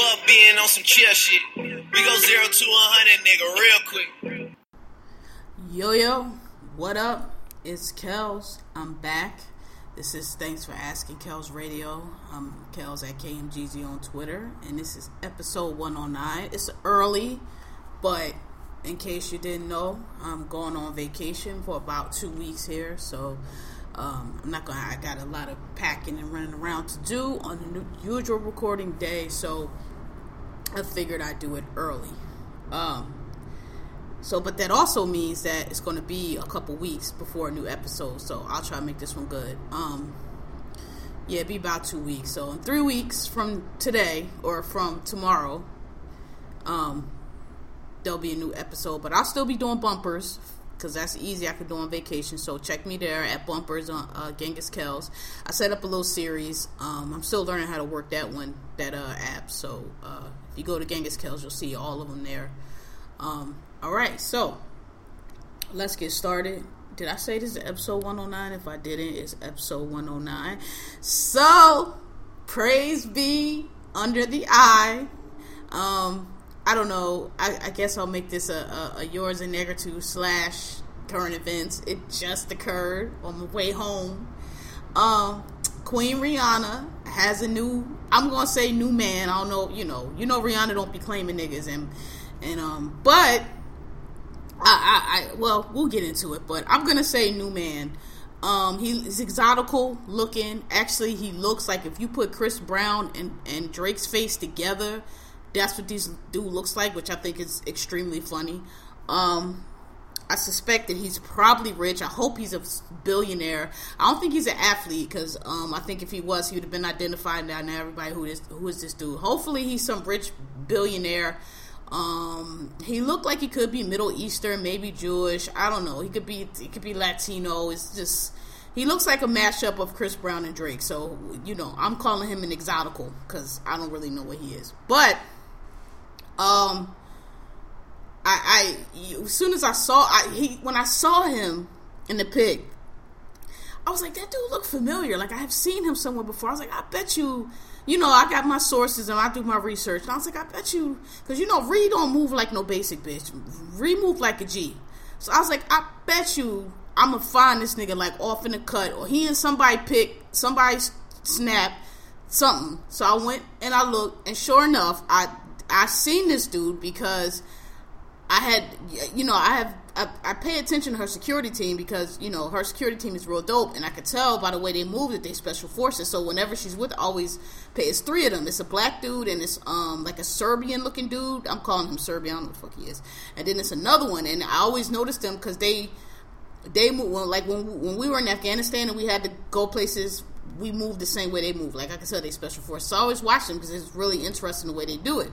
Fuck being on some chill shit. We go zero to a hundred, nigga, real quick. Yo yo, what up? It's Kels. I'm back. This is Thanks for Asking Kels Radio. I'm Kels at KMGZ on Twitter, and this is episode 109. It's early, but in case you didn't know, I'm going on vacation for about two weeks here, so um, I'm not gonna. I got a lot of packing and running around to do on the usual recording day, so I figured I'd do it early. Um, so, but that also means that it's going to be a couple weeks before a new episode. So I'll try to make this one good. Um, yeah, be about two weeks. So in three weeks from today or from tomorrow, um, there'll be a new episode. But I'll still be doing bumpers because that's easy. I could do on vacation. So check me there at bumpers on uh, Genghis Kells. I set up a little series. Um, I'm still learning how to work that one, that uh, app. So uh, if you go to Genghis Kells, you'll see all of them there. Um, all right, so let's get started. Did I say this is episode 109? If I didn't, it's episode 109. So, praise be under the eye. Um, I don't know. I, I guess I'll make this a, a, a yours and negative slash current events. It just occurred on my way home. Um, Queen Rihanna has a new. I'm gonna say new man. I don't know. You know. You know Rihanna don't be claiming niggas and and um. But I, I, I well we'll get into it. But I'm gonna say new man. Um, he's exotical looking. Actually, he looks like if you put Chris Brown and and Drake's face together that's what this dude looks like, which I think is extremely funny. Um, I suspect that he's probably rich. I hope he's a billionaire. I don't think he's an athlete because um, I think if he was, he would have been identified now. Now everybody who is who is this dude? Hopefully he's some rich billionaire. Um, he looked like he could be Middle Eastern, maybe Jewish. I don't know. He could be he could be Latino. It's just he looks like a mashup of Chris Brown and Drake. So you know, I'm calling him an exotical because I don't really know what he is, but. Um, I, I as soon as I saw I he when I saw him in the pic, I was like, that dude looked familiar. Like I have seen him somewhere before. I was like, I bet you, you know, I got my sources and I do my research. And I was like, I bet you, because you know, Ree don't move like no basic bitch. Ree move like a G. So I was like, I bet you, I'm gonna find this nigga like off in the cut, or he and somebody pick somebody snap something. So I went and I looked, and sure enough, I I seen this dude because I had, you know, I have, I, I, pay attention to her security team because, you know, her security team is real dope. And I could tell by the way they move that they special forces. So whenever she's with, always pay, it's three of them. It's a black dude and it's, um, like a Serbian looking dude. I'm calling him Serbian. I don't know what the fuck he is. And then it's another one. And I always notice them because they, they move, well, like when, when we were in Afghanistan and we had to go places we move the same way they move. Like, I can tell, they special forces. So I always watch them because it's really interesting the way they do it.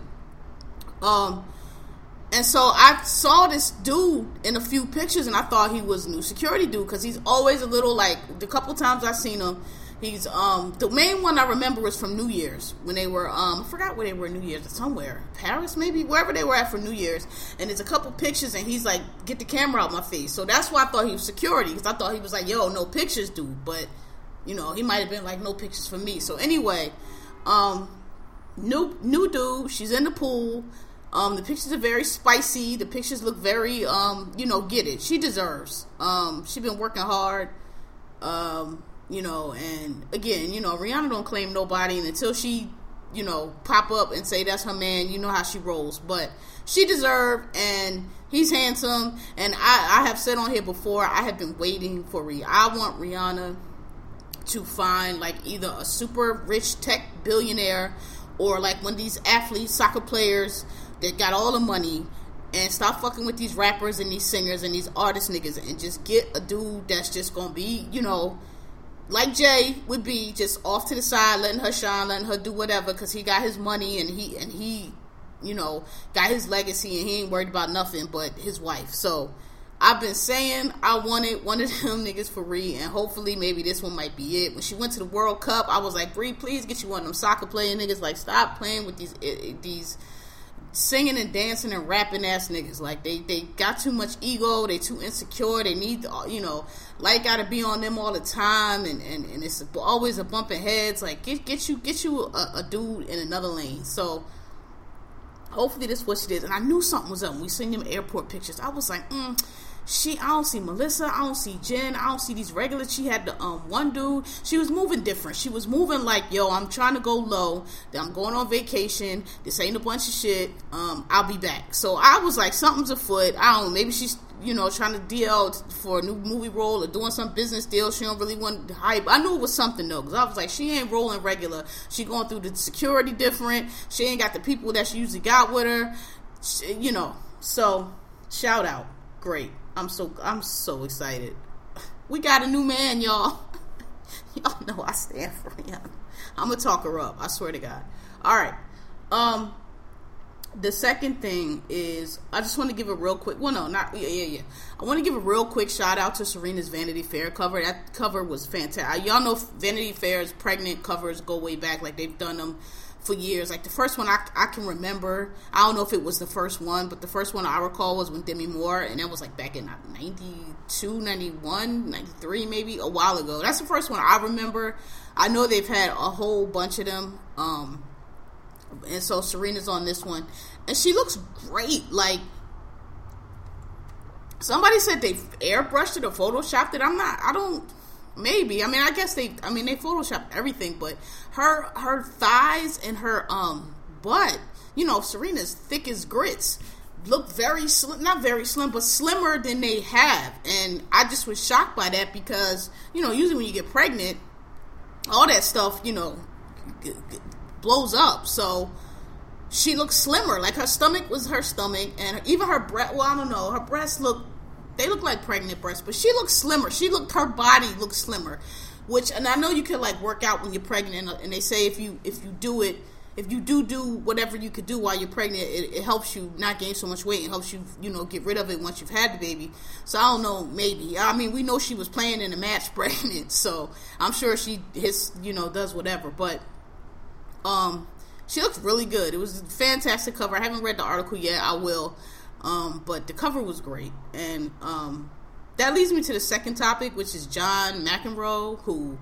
Um, and so I saw this dude in a few pictures, and I thought he was new security dude because he's always a little like the couple times I've seen him. He's um the main one I remember was from New Year's when they were um I forgot where they were New Year's somewhere Paris maybe wherever they were at for New Year's. And there's a couple pictures and he's like get the camera out my face. So that's why I thought he was security because I thought he was like yo no pictures dude. But you know he might have been like no pictures for me. So anyway um new new dude she's in the pool um, the pictures are very spicy. The pictures look very, um, you know, get it. She deserves. Um, she's been working hard. Um, you know, and again, you know, Rihanna don't claim nobody, and until she, you know, pop up and say that's her man, you know how she rolls. But she deserved, and he's handsome. And I, I have said on here before, I have been waiting for Rihanna. I want Rihanna to find like either a super rich tech billionaire or like one of these athletes, soccer players that got all the money and stop fucking with these rappers and these singers and these artist niggas and just get a dude that's just gonna be, you know, like Jay would be, just off to the side, letting her shine, letting her do whatever, because he got his money and he and he you know, got his legacy and he ain't worried about nothing but his wife. So I've been saying I wanted one of them niggas for Ree, and hopefully maybe this one might be it. When she went to the World Cup, I was like, Bree, please get you one of them soccer playing niggas. Like, stop playing with these eh, eh, these singing and dancing and rapping ass niggas. Like, they they got too much ego. They too insecure. They need, the you know, light got to be on them all the time, and, and, and it's always a bumping heads. Like, get get you get you a, a dude in another lane. So hopefully this what she did. And I knew something was up. we seen them airport pictures. I was like, mm she I don't see Melissa, I don't see Jen, I don't see these regulars. She had the um one dude. She was moving different. She was moving like, yo, I'm trying to go low. I'm going on vacation. This ain't a bunch of shit. Um, I'll be back. So I was like, something's afoot. I don't know. Maybe she's you know trying to deal for a new movie role or doing some business deal. She don't really want hype. I knew it was something though, because I was like, she ain't rolling regular. She going through the security different. She ain't got the people that she usually got with her. She, you know. So shout out, great. I'm so I'm so excited. We got a new man, y'all. y'all know I stand for him. I'm gonna talk her up. I swear to God. All right. Um, the second thing is I just want to give a real quick. Well, no, not yeah, yeah, yeah. I want to give a real quick shout out to Serena's Vanity Fair cover. That cover was fantastic. Y'all know Vanity Fair's pregnant covers go way back. Like they've done them for years. Like the first one I, I can remember, I don't know if it was the first one, but the first one I recall was with Demi Moore, and that was like back in 92, 91, 93, maybe a while ago. That's the first one I remember. I know they've had a whole bunch of them. Um, and so Serena's on this one, and she looks great. Like somebody said they airbrushed it or photoshopped it. I'm not. I don't. Maybe. I mean, I guess they. I mean, they photoshopped everything, but her her thighs and her um butt, you know, Serena's thick as grits, look very slim. Not very slim, but slimmer than they have. And I just was shocked by that because you know, usually when you get pregnant, all that stuff, you know, g- g- blows up. So she looks slimmer. Like her stomach was her stomach, and even her breast. Well, I don't know. Her breasts look they look like pregnant breasts, but she looks slimmer. She looked her body looks slimmer, which and I know you can like work out when you're pregnant, and they say if you if you do it. If you do do whatever you could do while you're pregnant, it, it helps you not gain so much weight. It helps you, you know, get rid of it once you've had the baby. So I don't know, maybe. I mean, we know she was playing in a match pregnant, so I'm sure she his, you know, does whatever. But um, she looks really good. It was a fantastic cover. I haven't read the article yet. I will. Um, but the cover was great, and um, that leads me to the second topic, which is John McEnroe, who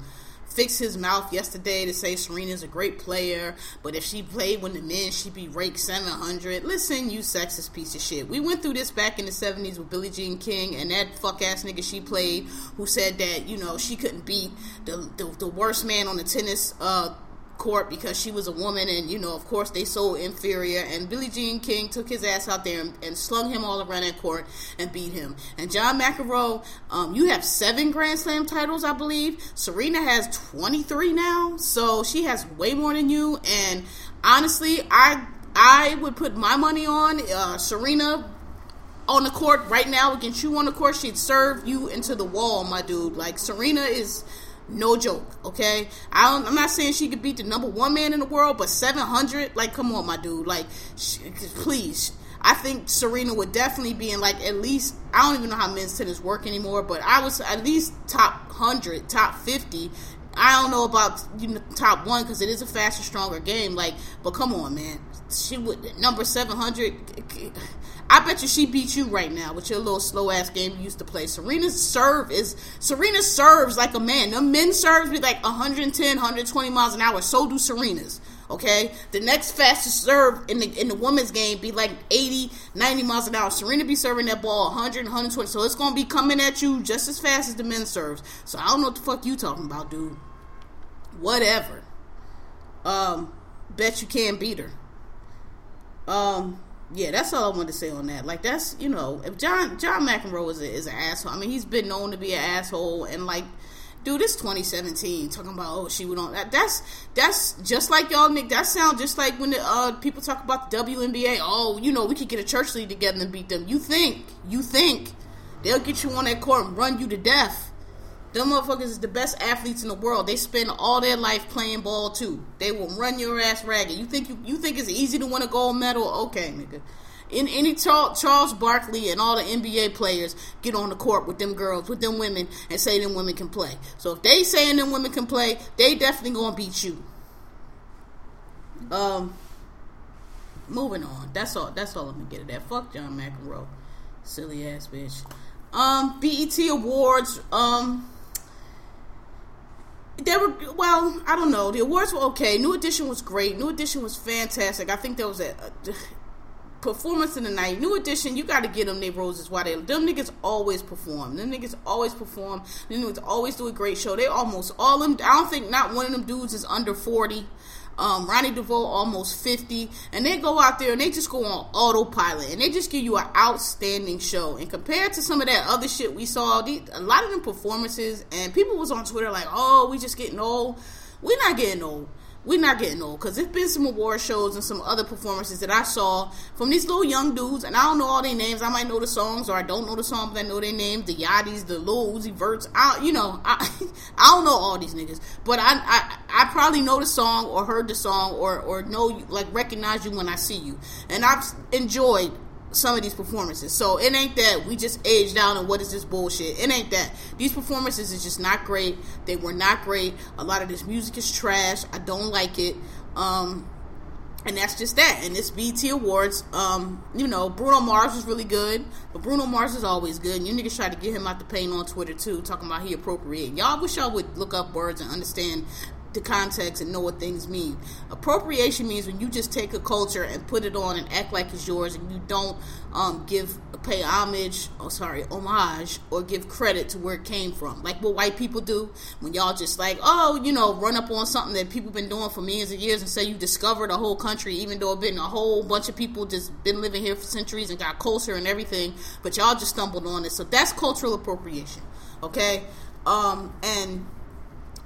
fixed his mouth yesterday to say Serena's a great player, but if she played when the men, she'd be ranked 700. Listen, you sexist piece of shit. We went through this back in the 70s with Billie Jean King and that fuck ass nigga she played who said that, you know, she couldn't beat the, the, the worst man on the tennis uh, court because she was a woman and you know of course they so inferior. And Billie Jean King took his ass out there and, and slung him all around that court and beat him. And John McEnroe um, you have seven Grand Slam titles I believe. Serena has 23 now. So she has way more than you. And honestly I I would put my money on uh, Serena on the court right now against you on the court. She'd serve you into the wall my dude. Like Serena is no joke, okay? I am not saying she could beat the number one man in the world, but 700, like, come on, my dude. Like, she, please. I think Serena would definitely be in, like, at least, I don't even know how men's tennis work anymore, but I was at least top 100, top 50. I don't know about you know, top one because it is a faster, stronger game. Like, but come on, man. She would, number 700 I bet you she beat you right now with your little slow ass game you used to play. Serena's serve is Serena serves like a man. The men serves be like 110, 120 miles an hour. So do Serena's. Okay, the next fastest serve in the in the women's game be like 80, 90 miles an hour. Serena be serving that ball 100, 120. So it's gonna be coming at you just as fast as the men serves. So I don't know what the fuck you talking about, dude. Whatever. Um, bet you can't beat her. Um, yeah, that's all I wanted to say on that. Like that's you know, if John John McEnroe is a, is an asshole. I mean, he's been known to be an asshole, and like, dude, it's 2017 talking about oh she would on that. That's that's just like y'all Nick. That sound just like when the uh, people talk about the WNBA. Oh, you know, we could get a church league together and beat them. You think you think they'll get you on that court and run you to death? Them motherfuckers is the best athletes in the world. They spend all their life playing ball too. They will run your ass ragged. You think you, you think it's easy to win a gold medal? Okay, nigga. In any Charles Barkley and all the NBA players get on the court with them girls, with them women, and say them women can play. So if they saying them women can play, they definitely gonna beat you. Um, moving on. That's all. That's all I'm gonna get at that. Fuck John McEnroe, silly ass bitch. Um, BET Awards. Um, they were well. I don't know. The awards were okay. New Edition was great. New Edition was fantastic. I think there was a, a performance in the night. New Edition, you got to get them their roses. Why they them niggas always perform. Them niggas always perform. Them niggas always do a great show. They almost all them. I don't think not one of them dudes is under forty. Um, Ronnie DeVoe almost 50, and they go out there and they just go on autopilot and they just give you an outstanding show. And compared to some of that other shit we saw, a lot of them performances, and people was on Twitter like, "Oh, we just getting old." We're not getting old we're not getting old because there's been some award shows and some other performances that I saw from these little young dudes, and I don't know all their names. I might know the songs, or I don't know the songs, but I know their names. The Yachty's, the Lil Uzi Verts. I, you know, I, I don't know all these niggas, but I, I, I probably know the song or heard the song or, or know you, like recognize you when I see you, and I've enjoyed some of these performances. So it ain't that we just aged out and what is this bullshit. It ain't that. These performances is just not great. They were not great. A lot of this music is trash. I don't like it. Um and that's just that. And this BET Awards, um, you know, Bruno Mars was really good, but Bruno Mars is always good. And you niggas try to get him out the paint on Twitter too, talking about he appropriate. Y'all wish y'all would look up words and understand the context and know what things mean. Appropriation means when you just take a culture and put it on and act like it's yours, and you don't um, give pay homage, oh sorry, homage, or give credit to where it came from, like what white people do when y'all just like, oh, you know, run up on something that people been doing for millions of years and say you discovered a whole country, even though it been a whole bunch of people just been living here for centuries and got culture and everything, but y'all just stumbled on it. So that's cultural appropriation, okay? Um, and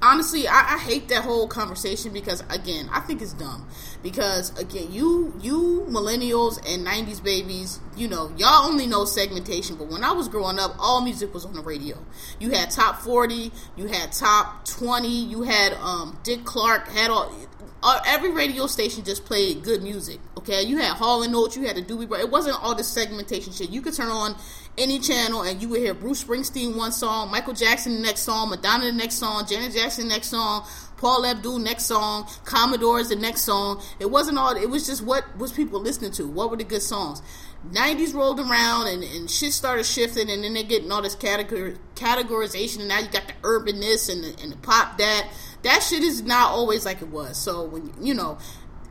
honestly I, I, hate that whole conversation because again i think it's dumb because again you you millennials and 90s babies you know y'all only know segmentation but when i was growing up all music was on the radio you had top 40 you had top 20 you had um, dick clark had all uh, every radio station just played good music. Okay, you had Hall and Oates, you had the Doobie Brothers. It wasn't all this segmentation shit. You could turn on any channel and you would hear Bruce Springsteen one song, Michael Jackson the next song, Madonna the next song, Janet Jackson the next song, Paula Abdul next song, Commodores the next song. It wasn't all. It was just what was people listening to. What were the good songs? 90s rolled around and, and shit started shifting and then they getting all this categor- categorization and now you got the urban this and the, and the pop that that shit is not always like it was so when you know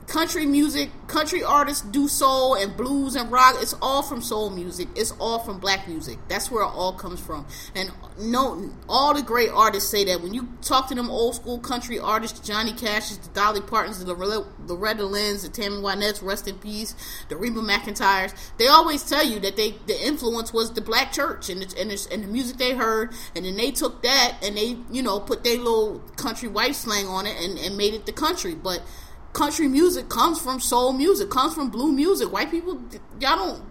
country music, country artists do soul and blues and rock. It's all from soul music. It's all from black music. That's where it all comes from. And no, all the great artists say that when you talk to them old school country artists, Johnny Cash's, the Dolly Partons, the Loretta Lynn's, the Tammy Wynette's, rest in peace, the Reba McEntire's, they always tell you that they the influence was the black church and the, and, the, and the music they heard, and then they took that and they you know put their little country white slang on it and, and made it the country, but country music comes from soul music, comes from blue music. White people, y'all don't.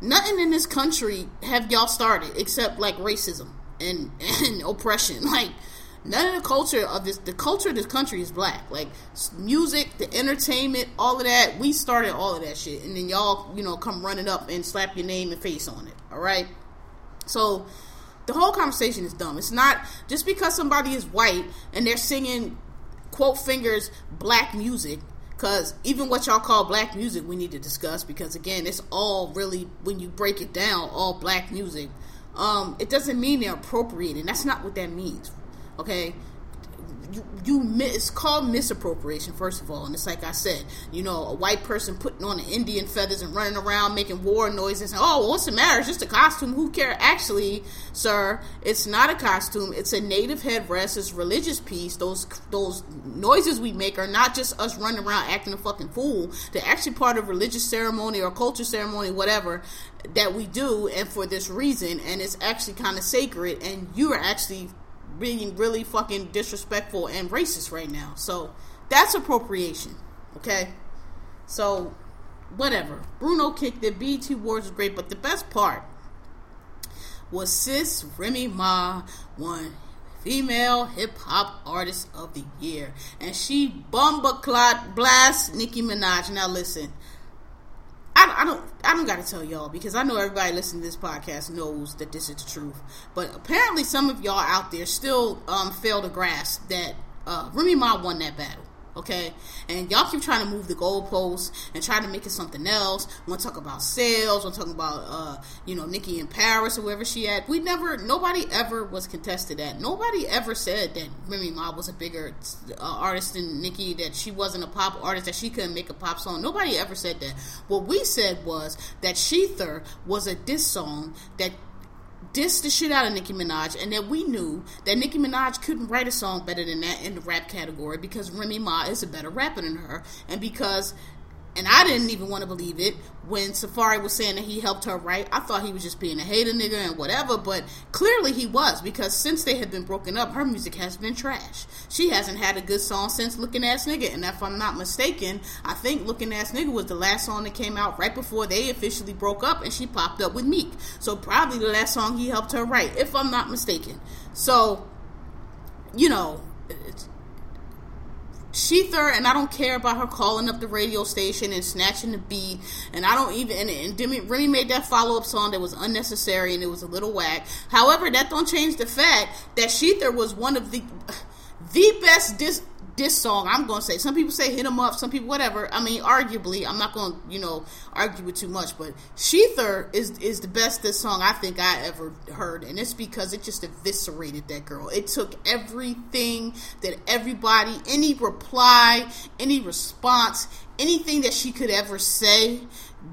Nothing in this country have y'all started except like racism and and oppression. Like none of the culture of this, the culture of this country is black. Like music, the entertainment, all of that. We started all of that shit, and then y'all, you know, come running up and slap your name and face on it. All right, so the whole conversation is dumb. It's not just because somebody is white and they're singing quote fingers black music because even what y'all call black music we need to discuss because again it's all really when you break it down all black music. Um, it doesn't mean they're appropriating that's not what that means okay you, you it's called misappropriation first of all. And it's like i said you know a white person putting on the indian feathers and running around making war noises and oh well, what's the matter? It's just a costume. Who care? Actually sir it's not a costume. It's a native headrest it's religious piece. Those those noises we make are not just us running around acting a fucking fool. They're actually part of religious ceremony or culture ceremony whatever that we do and for this reason. And it's actually kind of sacred. And you are actually being really fucking disrespectful and racist right now. So that's appropriation. Okay? So whatever. Bruno kicked it. BET Awards great, but the best part was sis Remy Ma won Female Hip Hop Artist of the Year. And she bumbaclot blast Nicki Minaj. Now listen, I, I don't I don't gotta tell y'all because I know everybody listening to this podcast knows that this is the truth. But apparently some of y'all out there still um, fail to grasp that uh, Remy Ma won that battle okay? And y'all keep trying to move the goalposts and trying to make it something else. Want to talk about sales? Want to talk about uh, you know Nicki in Paris or wherever she at? We never, nobody ever was contested that. Nobody ever said that Remy Ma was a bigger uh, artist than Nicki. That she wasn't a pop artist. That she couldn't make a pop song. Nobody ever said that. What we said was that Shether was a diss song that dissed the shit out of Nicki Minaj, and that we knew that Nicki Minaj couldn't write a song better than that in the rap category because Remy Ma is a better rapper than her, and because and I didn't even want to believe it when Safaree was saying that he helped her write. I thought he was just being a hater nigga and whatever, but clearly he was because since they had been broken up, her music has been trash. She hasn't had a good song since Looking Ass Nigga, and if I'm not mistaken, I think Looking Ass Nigga was the last song that came out right before they officially broke up, and she popped up with Meek. So probably the last song he helped her write, if I'm not mistaken. So, you know Shether, and I don't care about her calling up the radio station and snatching the beat, and I don't even. And, and Demi, Remy made that follow up song that was unnecessary and it was a little whack. However, that don't change the fact that Shether was one of the the best dis, this song, I'm gonna say. Some people say hit him up, some people whatever. I mean, arguably, I'm not gonna you know argue with too much, but Shether is is the best this song I think I ever heard, and it's because it just eviscerated that girl. It took everything that everybody, any reply, any response, anything that she could ever say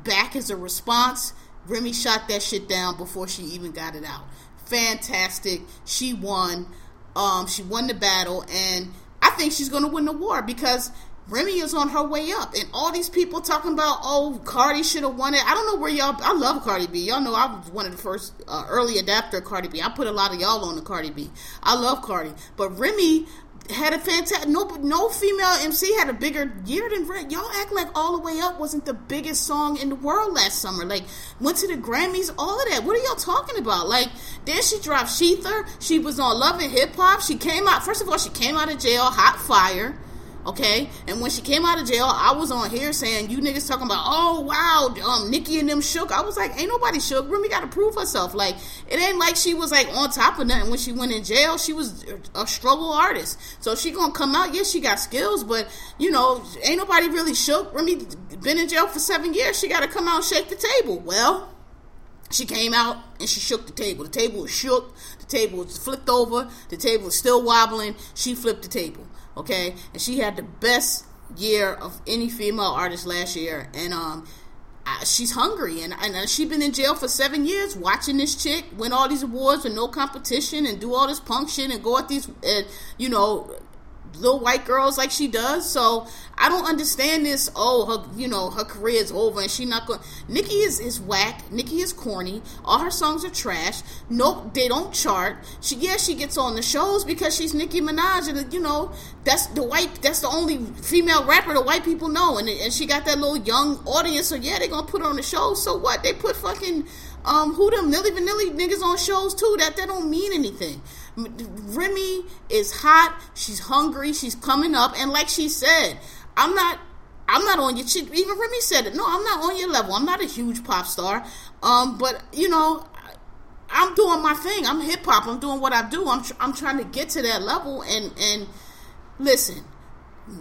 back as a response. Remy shot that shit down before she even got it out. Fantastic. She won. Um, she won the battle, and I think she's going to win the war because Remy is on her way up, and all these people talking about, oh, Cardi should have won it. I don't know where y'all. I love Cardi B. Y'all know I was one of the first uh, early adapter Cardi B. I put a lot of y'all on the Cardi B. I love Cardi, but Remy had a fantastic. No, no female MC had a bigger year than Red. Y'all act like All the Way Up wasn't the biggest song in the world last summer. Like went to the Grammys, all of that. What are y'all talking about? Like then she dropped Shether. She was on Love and Hip Hop. She came out. First of all, she came out of jail, hot fire. Okay, and when she came out of jail, I was on here saying you niggas talking about, oh wow, um, Nicki and them shook. I was like, ain't nobody shook. Remy got to prove herself. Like it ain't like she was like on top of nothing when she went in jail. She was a struggle artist, so she gonna come out. Yes, she got skills, but you know, ain't nobody really shook. Remy been in jail for seven years. She got to come out and shake the table. Well, she came out and she shook the table. The table was shook. The table was flipped over. The table was still wobbling. She flipped the table okay? And she had the best year of any female artist last year, and um, I, she's hungry, and and she's been in jail for seven years watching this chick win all these awards with no competition and do all this punk shit and go at these, and you know, little white girls like she does. So I don't understand this. Oh, her, you know, her career is over and she not going. Nicki is is whack. Nicki is corny. All her songs are trash. Nope, they don't chart. She yeah, she gets on the shows because she's Nicki Minaj, and you know that's the white. That's the only female rapper the white people know, and and she got that little young audience. So yeah, they're gonna put her on the show. So what? They put fucking um who them Milli Vanilli niggas on shows too. That that don't mean anything. Remy is hot. She's hungry. She's coming up, and like she said, I'm not. I'm not on your. Chick. Even Remy said it. No, I'm not on your level. I'm not a huge pop star. Um, but you know, I'm doing my thing. I'm hip hop. I'm doing what I do. I'm tr- I'm trying to get to that level. And and listen,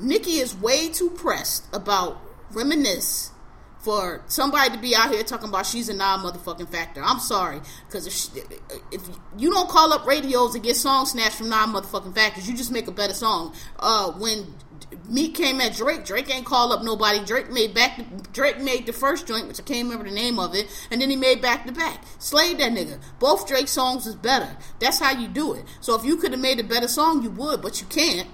Nicki is way too pressed about reminisce for somebody to be out here talking about she's a non motherfucking factor. I'm sorry, because if if you don't call up radios and get songs snatched from non motherfucking factors, you just make a better song. Uh, when Meek came at Drake, Drake ain't call up nobody. Drake made back. Drake made the first joint, which I can't remember the name of it, and then he made back to back. Slayed that nigga. Both Drake songs was better. That's how you do it. So if you could have made a better song, you would, but you can't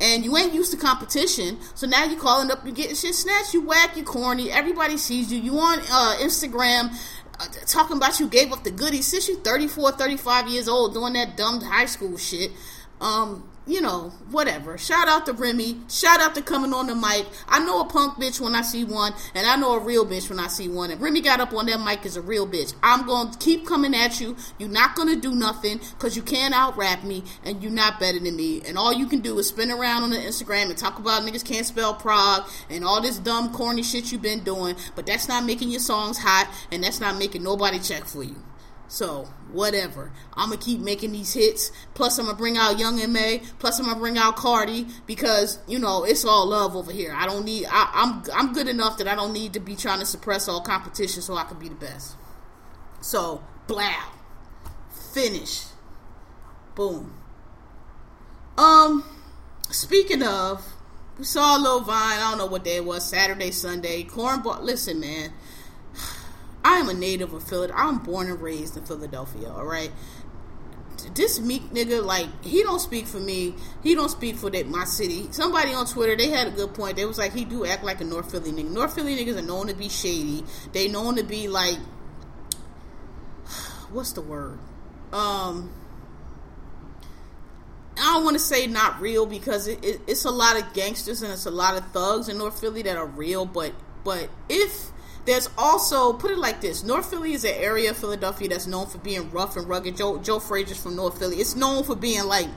and you ain't used to competition. So now you calling up, you getting shit snatched. You whack, you corny. Everybody sees you. You on uh, Instagram uh, talking about you gave up the goodies since you 34, 35 years old doing that dumb high school shit. Um, you know, whatever. Shout out to Remy. Shout out to coming on the mic. I know a punk bitch when I see one, and I know a real bitch when I see one. And Remy got up on that mic as a real bitch. I'm going to keep coming at you. You're not going to do nothing because you can't out rap me, and you're not better than me. And all you can do is spin around on the Instagram and talk about niggas can't spell Prague and all this dumb, corny shit you've been doing. But that's not making your songs hot, and that's not making nobody check for you. So whatever. I'm gonna keep making these hits. Plus, I'm gonna bring out Young M.A. Plus, I'm gonna bring out Cardi because you know it's all love over here. I don't need. I, I'm I'm good enough that I don't need to be trying to suppress all competition so I can be the best. So blow, finish, boom. Um, speaking of, we saw a little vine. I don't know what day it was. Saturday, Sunday. Cornball. Listen, man. I am a native of Philadelphia. I'm born and raised in Philadelphia. All right. This Meek nigga, like he don't speak for me. He don't speak for that my city. Somebody on Twitter, they had a good point. They was like, he do act like a North Philly nigga. North Philly niggas are known to be shady. They known to be like, what's the word? Um, I don't want to say not real because it, it, it's a lot of gangsters and it's a lot of thugs in North Philly that are real. But but if there's also put it like this: North Philly is an area of Philadelphia that's known for being rough and rugged. Joe Joe Frazier's from North Philly. It's known for being like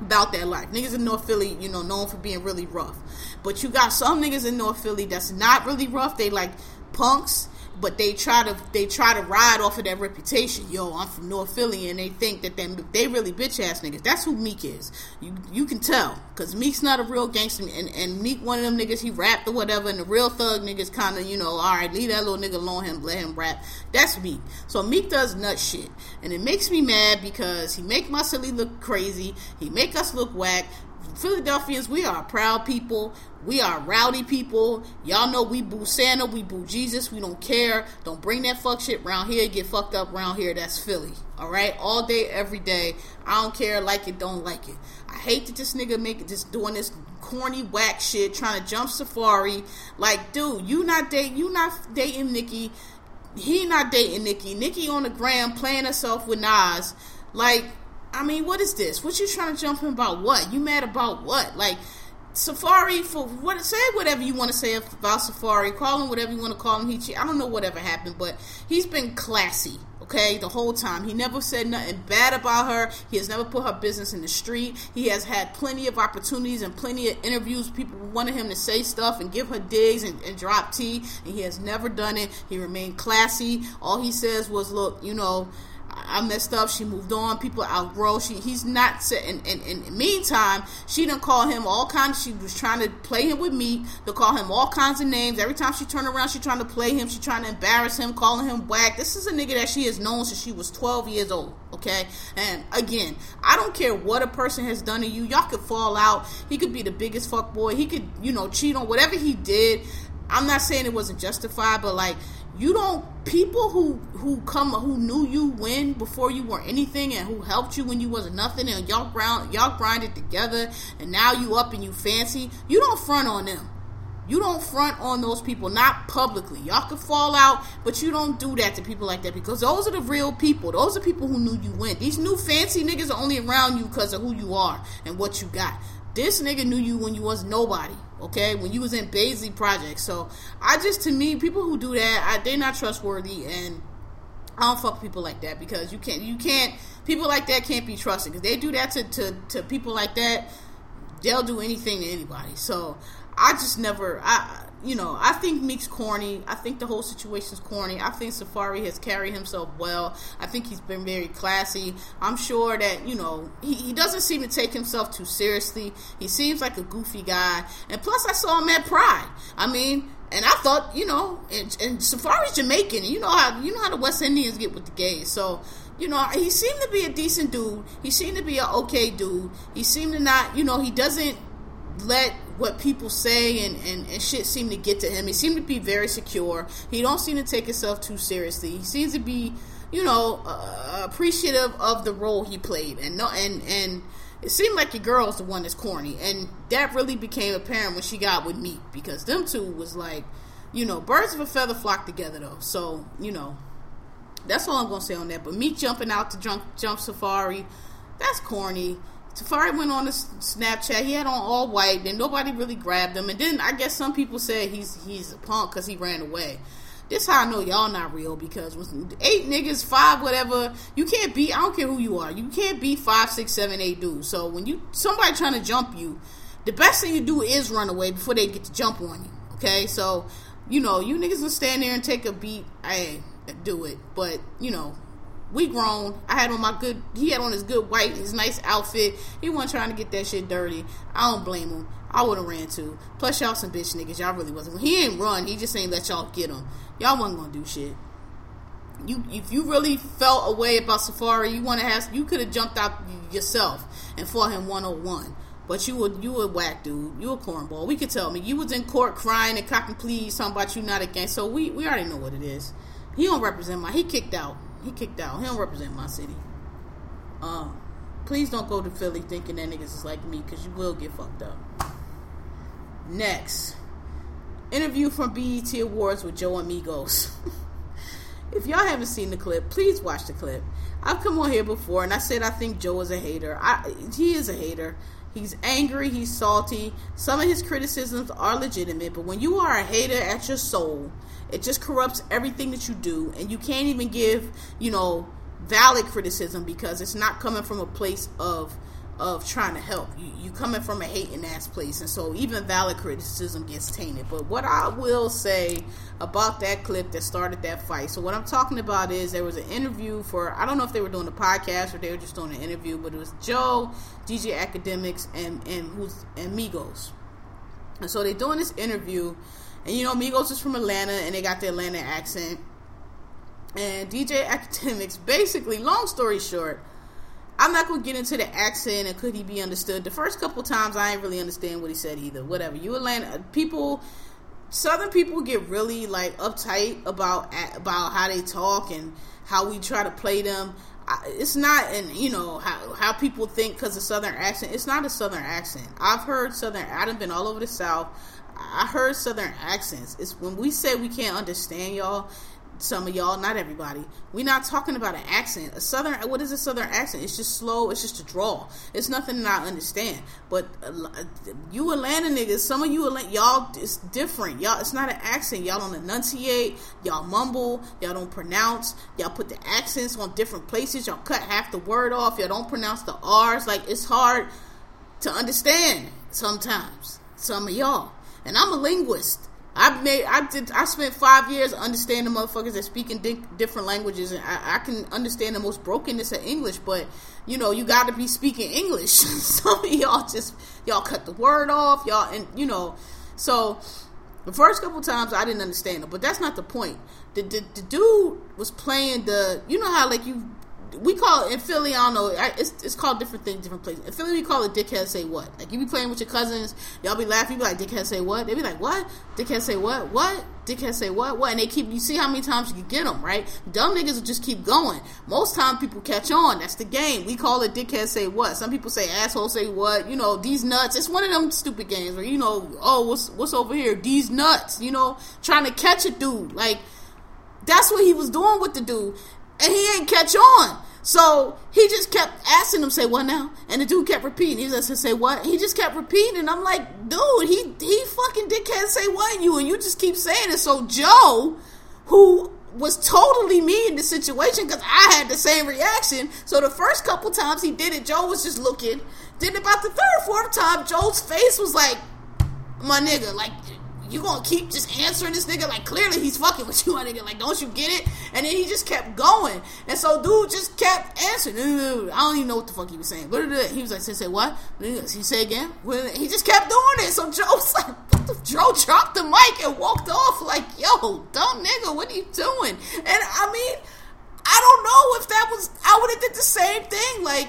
about that life. Niggas in North Philly, you know, known for being really rough. But you got some niggas in North Philly that's not really rough. They like punks but they try to they try to ride off of that reputation. Yo, I'm from North Philly, and they think that they, they really bitch ass niggas. That's who Meek is. You you can tell because Meek's not a real gangster, and, and Meek one of them niggas he rapped or whatever, and the real thug niggas kind of you know all right, leave that little nigga alone, him let him rap. That's Meek. So Meek does nut shit, and it makes me mad because he make my city look crazy. He make us look whack. Philadelphians, we are proud people. We are rowdy people. Y'all know we boo Santa, we boo Jesus. We don't care. Don't bring that fuck shit around here. Get fucked up around here. That's Philly. All right, all day, every day. I don't care. Like it, don't like it. I hate that this nigga make it just doing this corny whack shit, trying to jump Safaree. Like, dude, you not date, you not dating Nicki. He not dating Nicki. Nicki on the gram playing herself with Nas. Like, I mean, what is this? What you trying to jump him about? What you mad about? What like? Safaree for what say whatever you want to say about Safaree. Call him whatever you want to call him. He I don't know whatever happened, but he's been classy. Okay, the whole time he never said nothing bad about her. He has never put her business in the street. He has had plenty of opportunities and plenty of interviews. People wanted him to say stuff and give her digs and, and drop tea, and he has never done it. He remained classy. All he says was, "Look, you know." I messed up. She moved on. People outgrow. She he's not. And in, in, in, meantime, she didn't call him all kinds. She was trying to play him with me to call him all kinds of names. Every time she turned around, she trying to play him. She trying to embarrass him, calling him whack. This is a nigga that she has known since she was 12 years old. Okay, and again, I don't care what a person has done to you. Y'all could fall out. He could be the biggest fuck boy. He could, you know, cheat on whatever he did. I'm not saying it wasn't justified, but like you don't people who who come who knew you when before you were anything and who helped you when you was nothing and y'all ground y'all grinded together and now you up and you fancy you don't front on them. You don't front on those people not publicly. Y'all could fall out but you don't do that to people like that because those are the real people. Those are people who knew you when. These new fancy niggas are only around you because of who you are and what you got this nigga knew you when you was nobody okay? When you was in Baisley project so I just to me people who do that I, they're not trustworthy and I don't fuck people like that because you can't you can't people like that can't be trusted because they do that to, to, to people like that they'll do anything to anybody. So I just never I you know, I think Meek's corny. I think the whole situation's corny. I think Safaree has carried himself well. I think he's been very classy. I'm sure that, you know, he, he doesn't seem to take himself too seriously. He seems like a goofy guy. And plus, I saw him at Pride. I mean, and I thought, you know, and, and Safaree's Jamaican. You know how you know how the West Indians get with the gays. So, you know, he seemed to be a decent dude. He seemed to be an okay dude. He seemed to not, you know, he doesn't let what people say and, and, and shit seem to get to him. He seemed to be very secure. He don't seem to take himself too seriously. He seems to be, you know, uh, appreciative of the role he played. And no, and and it seemed like your girl's the one that's corny, and that really became apparent when she got with Meek because them two was like, you know, birds of a feather flock together though. So you know, that's all I'm gonna say on that. But Meek jumping out to jump jump Safaree, that's corny Safaree went on the Snapchat. He had on all white, and nobody really grabbed him. And then I guess some people said he's he's a punk because he ran away. This how I know y'all not real because eight niggas, five whatever, you can't beat. I don't care who you are. You can't beat five, six, seven, eight dudes. So when you somebody trying to jump you, the best thing you do is run away before they get to jump on you. Okay, so you know you niggas will stand there and take a beat. Hey, do it. But you know we grown. I had on my good. He had on his good white, his nice outfit. He wasn't trying to get that shit dirty. I don't blame him. I would have ran too. Plus, y'all some bitch niggas. Y'all really wasn't. He ain't run. He just ain't let y'all get him. Y'all wasn't gonna do shit. You, if you really felt a way about Safaree, you want to have, you could have jumped out yourself and fought him one on one. But you were you were whack dude. You a cornball. We could tell me you was in court crying and cocking pleas talking about you not against. So we we already know what it is. He don't represent my. He kicked out. He kicked out. He don't represent my city. Um, please don't go to Philly thinking that niggas is like Meek because you will get fucked up. Next, interview from BET Awards with Joe Amigos. if y'all haven't seen the clip, please watch the clip. I've come on here before and I said I think Joe is a hater. I, he is a hater. He's angry, he's salty. Some of his criticisms are legitimate, but when you are a hater at your soul, it just corrupts everything that you do, and you can't even give, you know, valid criticism because it's not coming from a place of of trying to help. You you coming from a hating ass place, and so even valid criticism gets tainted. But what I will say about that clip that started that fight. So what I'm talking about is there was an interview for I don't know if they were doing a podcast or they were just doing an interview, but it was Joe, DJ Akademiks, and and who's and Migos. And so they're doing this interview, and you know Migos is from Atlanta, and they got the Atlanta accent. And DJ Akademiks, basically, long story short I'm not gonna get into the accent and could he be understood. The first couple times I ain't really understand what he said either. Whatever. You Atlanta people Southern people get really like uptight about about how they talk and how we try to play them. It's not, and you know how how people think because of Southern accent. It's not a Southern accent. I've heard Southern. I've been all over the South. I heard Southern accents. It's when we say we can't understand y'all some of y'all, not everybody. We're not talking about an accent. A southern, what is a southern accent? It's just slow. It's just a draw. It's nothing that I understand. But uh, you Atlanta niggas, some of you Atlanta, y'all, it's different. Y'all, it's not an accent. Y'all don't enunciate. Y'all mumble. Y'all don't pronounce. Y'all put the accents on different places. Y'all cut half the word off. Y'all don't pronounce the R's. Like it's hard to understand sometimes. Some of y'all, and I'm a linguist. I made I did I spent five years understanding motherfuckers that speak in di- different languages, and I, I, can understand the most brokenness of English. But you know, you got to be speaking English. Some of y'all just y'all cut the word off, y'all, and you know, so the first couple times I didn't understand it, but that's not the point. The, the, the dude was playing the you know how like you we call it in Philly. I don't know. It's, it's called different things, different places. In Philly, we call it dickhead say what. Like you be playing with your cousins, y'all be laughing. You be like dickhead say what. They be like what? Dickhead say what? What? Dickhead say what? What? And they keep. You see how many times you can get them right. Dumb niggas will just keep going. Most time people catch on. That's the game. We call it dickhead say what. Some people say asshole say what. You know these nuts. It's one of them stupid games where you know oh what's what's over here these nuts. You know trying to catch a dude like. That's what he was doing with the dude and he ain't catch on. So he just kept asking him, "Say what now?" And the dude kept repeating. He just "Say what?" He just kept repeating. And I'm like, dude, he he fucking dickhead say what you, and you just keep saying it. So Joe, who was totally me in the situation because I had the same reaction. So the first couple times he did it, Joe was just looking. Then about the third, fourth time, Joe's face was like, "My nigga, like you gonna keep just answering this nigga like clearly he's fucking with you, my nigga. Like, don't you get it? And then he just kept going, and so dude just kept answering. I don't even know what the fuck he was saying. He was like, say, what? He say again. He just kept doing it. So Joe's like, Joe dropped the mic and walked off. Like, yo, dumb nigga, what are you doing? And I mean, I don't know if that was. I would have did the same thing. Like,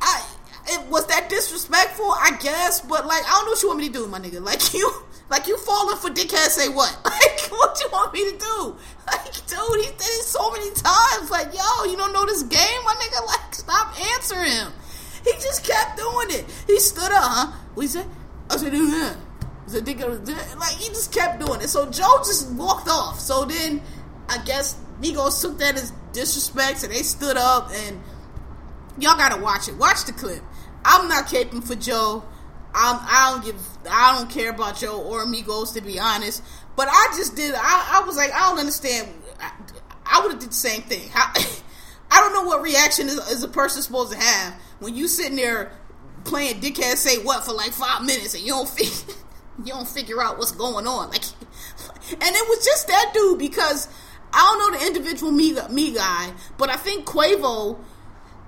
I. It was that disrespectful, I guess, but like I don't know what you want me to do, my nigga. Like you like you falling for dickhead say what? Like what you want me to do? Like dude, he did it so many times. Like yo, you don't know this game, my nigga. Like stop answering him. He just kept doing it. He stood up, huh? He said? I said, yeah. I said, dickhead. Like he just kept doing it. So Joe just walked off. So then I guess Migos took that as disrespect, and they stood up and y'all gotta watch it. Watch the clip. I'm not caping for Joe. I'm, I don't give. I don't care about Joe or Migos to be honest. But I just did. I, I was like, I don't understand. I, I would have did the same thing. How, I don't know what reaction is, is a person supposed to have when you sitting there playing dickhead say what for like five minutes and you don't figure, you don't figure out what's going on. Like, and it was just that dude because I don't know the individual me, me guy, but I think Quavo,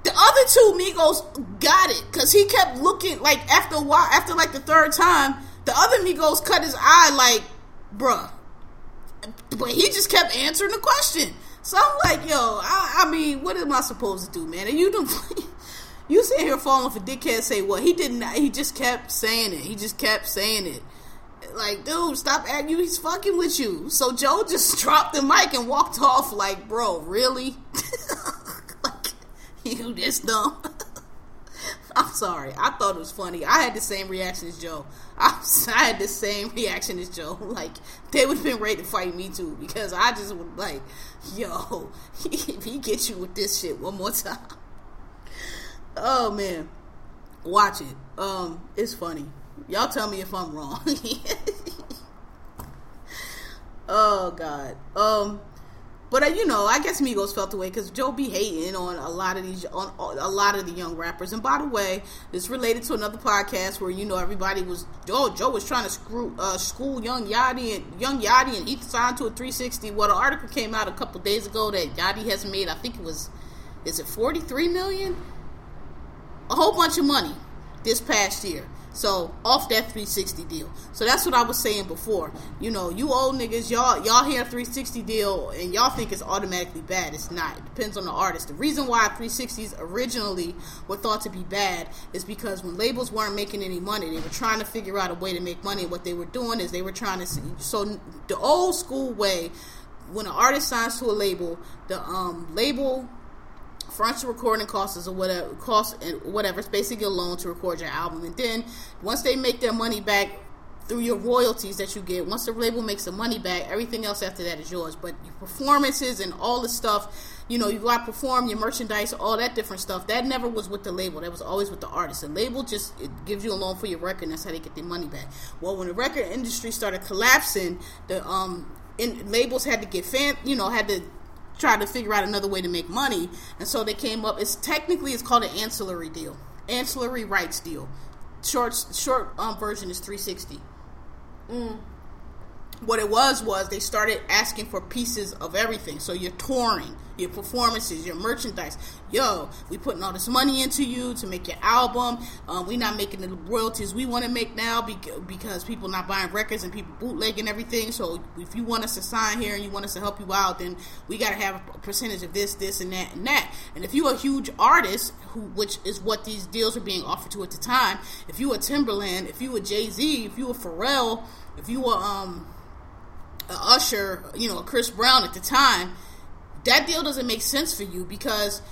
the other two Migos got it because he kept looking like after a while, after like the third time, the other Migos cut his eye like, bruh. But he just kept answering the question. So I'm like, yo, I, I mean, what am I supposed to do, man? And you don't. You sitting here falling for dickhead say what? He didn't. He just kept saying it. He just kept saying it. Like, dude, stop acting. You, he's fucking with you. So Joe just dropped the mic and walked off. Like, bro, really? you this dumb? I'm sorry. I thought it was funny. I had the same reaction as Joe. I, I had the same reaction as Joe. Like they would have been ready to fight me too because I just would like, yo, if he gets you with this shit one more time. Oh man, watch it. Um, it's funny. Y'all tell me if I'm wrong. oh God. Um, but uh, you know, I guess Migos felt the way because Joe be hating on a lot of these on, a lot of the young rappers. And by the way, this related to another podcast where you know everybody was oh Joe was trying to screw uh, school Young Yachty and Young Yachty and he signed to a 360. Well, an article came out a couple days ago that Yachty has made. I think it was is it 43 million a whole bunch of money this past year. So off that 360 deal. So that's what I was saying before. You know, you old niggas, y'all y'all hear 360 deal and y'all think it's automatically bad. It's not. It depends on the artist. The reason why 360s originally were thought to be bad is because when labels weren't making any money, they were trying to figure out a way to make money. what they were doing is they were trying to see. So the old school way, when an artist signs to a label, the um, label fronts recording costs or whatever cost and whatever. It's basically a loan to record your album, and then once they make their money back through your royalties that you get, once the label makes the money back, everything else after that is yours. But your performances and all the stuff, you know, you go out perform your merchandise, all that different stuff. That never was with the label. That was always with the artist. The label just it gives you a loan for your record. and That's how they get their money back. Well, when the record industry started collapsing, the um in, labels had to get fan, you know, had to try to figure out another way to make money, and so they came up. It's technically it's called an ancillary deal, ancillary rights deal. Short short um, version is three sixty. Mm what it was was they started asking for pieces of everything. So you're touring, your performances, your merchandise. Yo, we putting all this money into you to make your album. Um, we not making the royalties we want to make now because people not buying records and people bootlegging everything. So if you want us to sign here and you want us to help you out, then we got to have a percentage of this, this, and that, and that. And if you're a huge artist, who which is what these deals are being offered to at the time, if you were Timbaland, if you were Jay Z, if you were Pharrell, if you were um Usher, you know, a Chris Brown at the time, that deal doesn't make sense for you because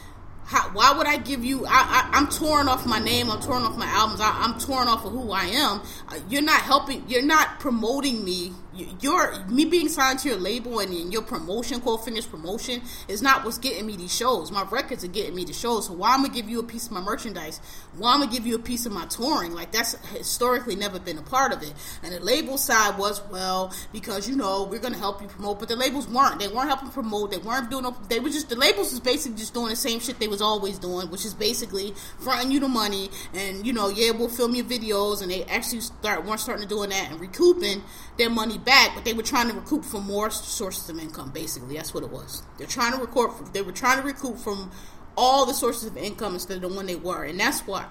how, why would I give you? I, am torn off my name. I'm torn off my albums. I, am torn off of who I am. Uh, you're not helping. You're not promoting me. You're me being signed to your label and, and your promotion, quote finished promotion, is not what's getting me these shows. My records are getting me the shows. So why I'm gonna give you a piece of my merchandise? Why I'm gonna give you a piece of my touring? Like that's historically never been a part of it. And the label side was well because you know we're gonna help you promote, but the labels weren't. They weren't helping promote. They weren't doing. They were just the labels was basically just doing the same shit they was always doing, which is basically fronting you the money and you know, yeah, we'll film your videos, and they actually start weren't starting to doing that and recouping their money back, but they were trying to recoup from more sources of income. Basically, that's what it was. They're trying to record. They were trying to recoup from all the sources of income instead of the one they were, and that's why.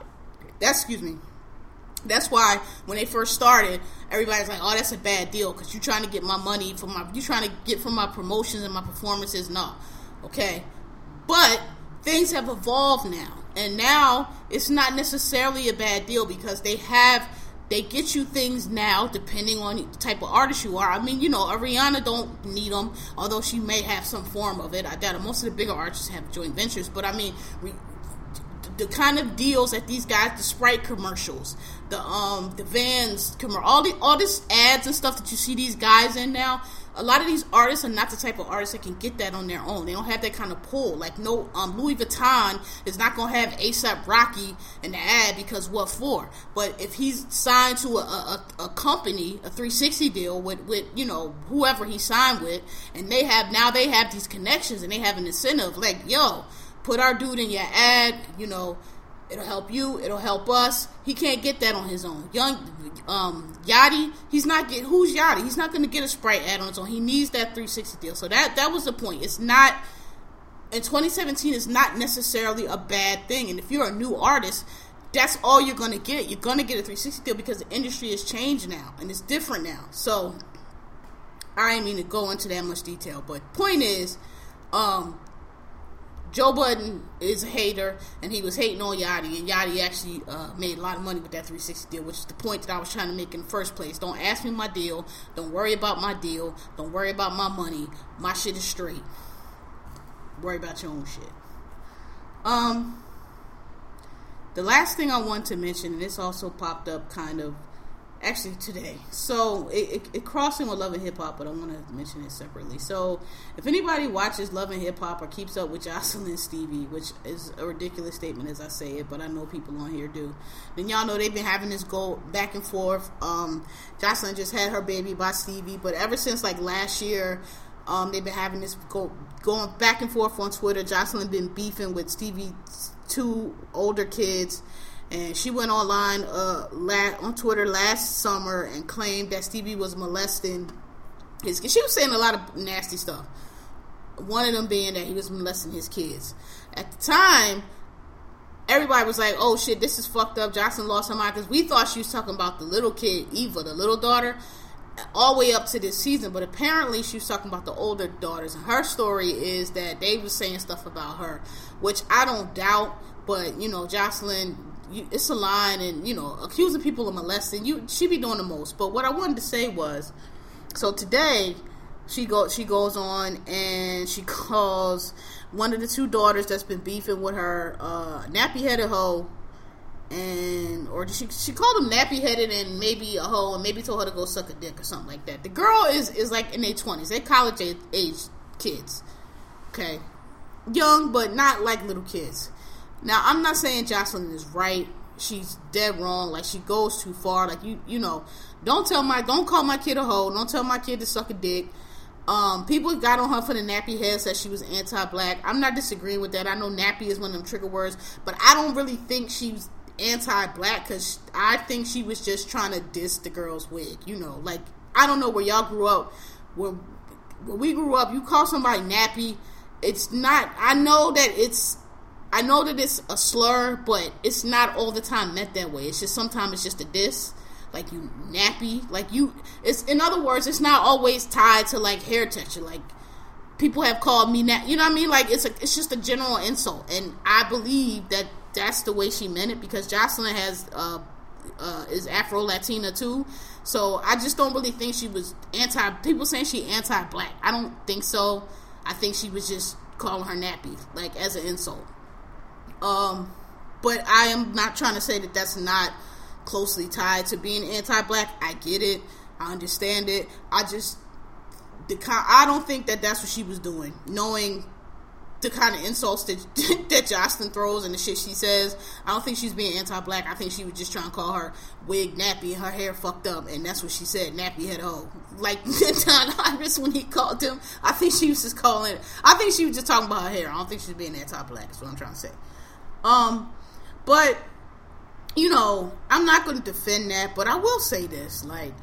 That's excuse me. That's why when they first started, everybody's like, "Oh, that's a bad deal because you're trying to get my money from my, you're trying to get from my promotions and my performances." No, okay, but things have evolved now. And now it's not necessarily a bad deal because they have they get you things now depending on the type of artist you are. I mean, you know, Ariana don't need them, although she may have some form of it. I doubt it. Most of the bigger artists have joint ventures, but I mean, the kind of deals that these guys, the Sprite commercials, the um the Vans commercial, all the all this ads and stuff that you see these guys in now. A lot of these artists are not the type of artists that can get that on their own. They don't have that kind of pull. Like no, um, Louis Vuitton is not gonna have ASAP Rocky in the ad because what for? But if he's signed to a, a, a company, a 360 deal with with you know whoever he signed with, and they have now they have these connections and they have an incentive. Like yo, put our dude in your ad. You know, it'll help you. It'll help us. He can't get that on his own. Young um, Yachty, he's not getting who's Yachty. He's not going to get a Sprite ad on his own. He needs that 360 deal. So that that was the point. It's not in 2017 is not necessarily a bad thing. And if you're a new artist, that's all you're going to get. You're going to get a 360 deal because the industry has changed now and it's different now. So I didn't mean to go into that much detail, but point is, um, Joe Budden is a hater, and he was hating on Yachty, and Yachty actually uh, made a lot of money with that 360 deal, which is the point that I was trying to make in the first place. Don't ask me my deal. Don't worry about my deal. Don't worry about my money. My shit is straight. Worry about your own shit. Um, the last thing I want to mention, and this also popped up kind of actually today. So it, it, it crossing with Love and Hip Hop, but I want to mention it separately. So if anybody watches Love and Hip Hop or keeps up with Joseline Stevie, which is a ridiculous statement as I say it, but I know people on here do, then y'all know they've been having this go back and forth. Um, Joseline just had her baby by Stevie, but ever since like last year. Um, they've been having this go going back and forth on Twitter. Joseline been beefing with Stevie's two older kids and she went online uh, la- on Twitter last summer and claimed that Stevie was molesting his kids. She was saying a lot of nasty stuff. One of them being that he was molesting his kids. At the time, everybody was like, "Oh shit, this is fucked up." Joseline lost her mind because we thought she was talking about the little kid, Eva, the little daughter, all the way up to this season. But apparently, she was talking about the older daughters. And her story is that they was saying stuff about her, which I don't doubt. But you know, Joseline you, it's a line, and you know, accusing people of molesting, you she be doing the most. But what I wanted to say was, so today she go she goes on and she calls one of the two daughters that's been beefing with her uh, nappy headed hoe and or she she called him nappy headed and maybe a hoe and maybe told her to go suck a dick or something like that. The girl is is like in their twenties, they college age, age kids, okay, young but not like little kids. Now, I'm not saying Joseline is right. She's dead wrong. Like she goes too far. Like you, you know, don't tell my, don't call my kid a hoe. Don't tell my kid to suck a dick. Um, people got on her for the nappy head, said she was anti-black. I'm not disagreeing with that. I know nappy is one of them trigger words, but I don't really think she's anti-black because I think she was just trying to diss the girl's wig. You know, like I don't know where y'all grew up. Where, where we grew up, you call somebody nappy. It's not. I know that it's I know that it's a slur, but it's not all the time meant that way. It's just sometimes it's just a diss, like you nappy, like you. It's in other words, it's not always tied to like hair texture. Like people have called me nap, you know what I mean? Like it's a, it's just a general insult, and I believe that that's the way she meant it because Joseline has uh, uh, is Afro Latina too. So I just don't really think she was anti. People saying she anti black. I don't think so. I think she was just calling her nappy, like as an insult. Um, but I am not trying to say that that's not closely tied to being anti-black. I get it. I understand it. I just the I don't think that that's what she was doing, knowing the kind of insults that that Joseline throws and the shit she says. I don't think she's being anti-black. I think she was just trying to call her wig nappy her hair fucked up, and that's what she said. Nappy head hoe, like Don Imus when he called him. I think she was just calling. I think she was just talking about her hair. I don't think she's being anti-black. That's what I'm trying to say. Um, but you know, I'm not going to defend that, but I will say this: like,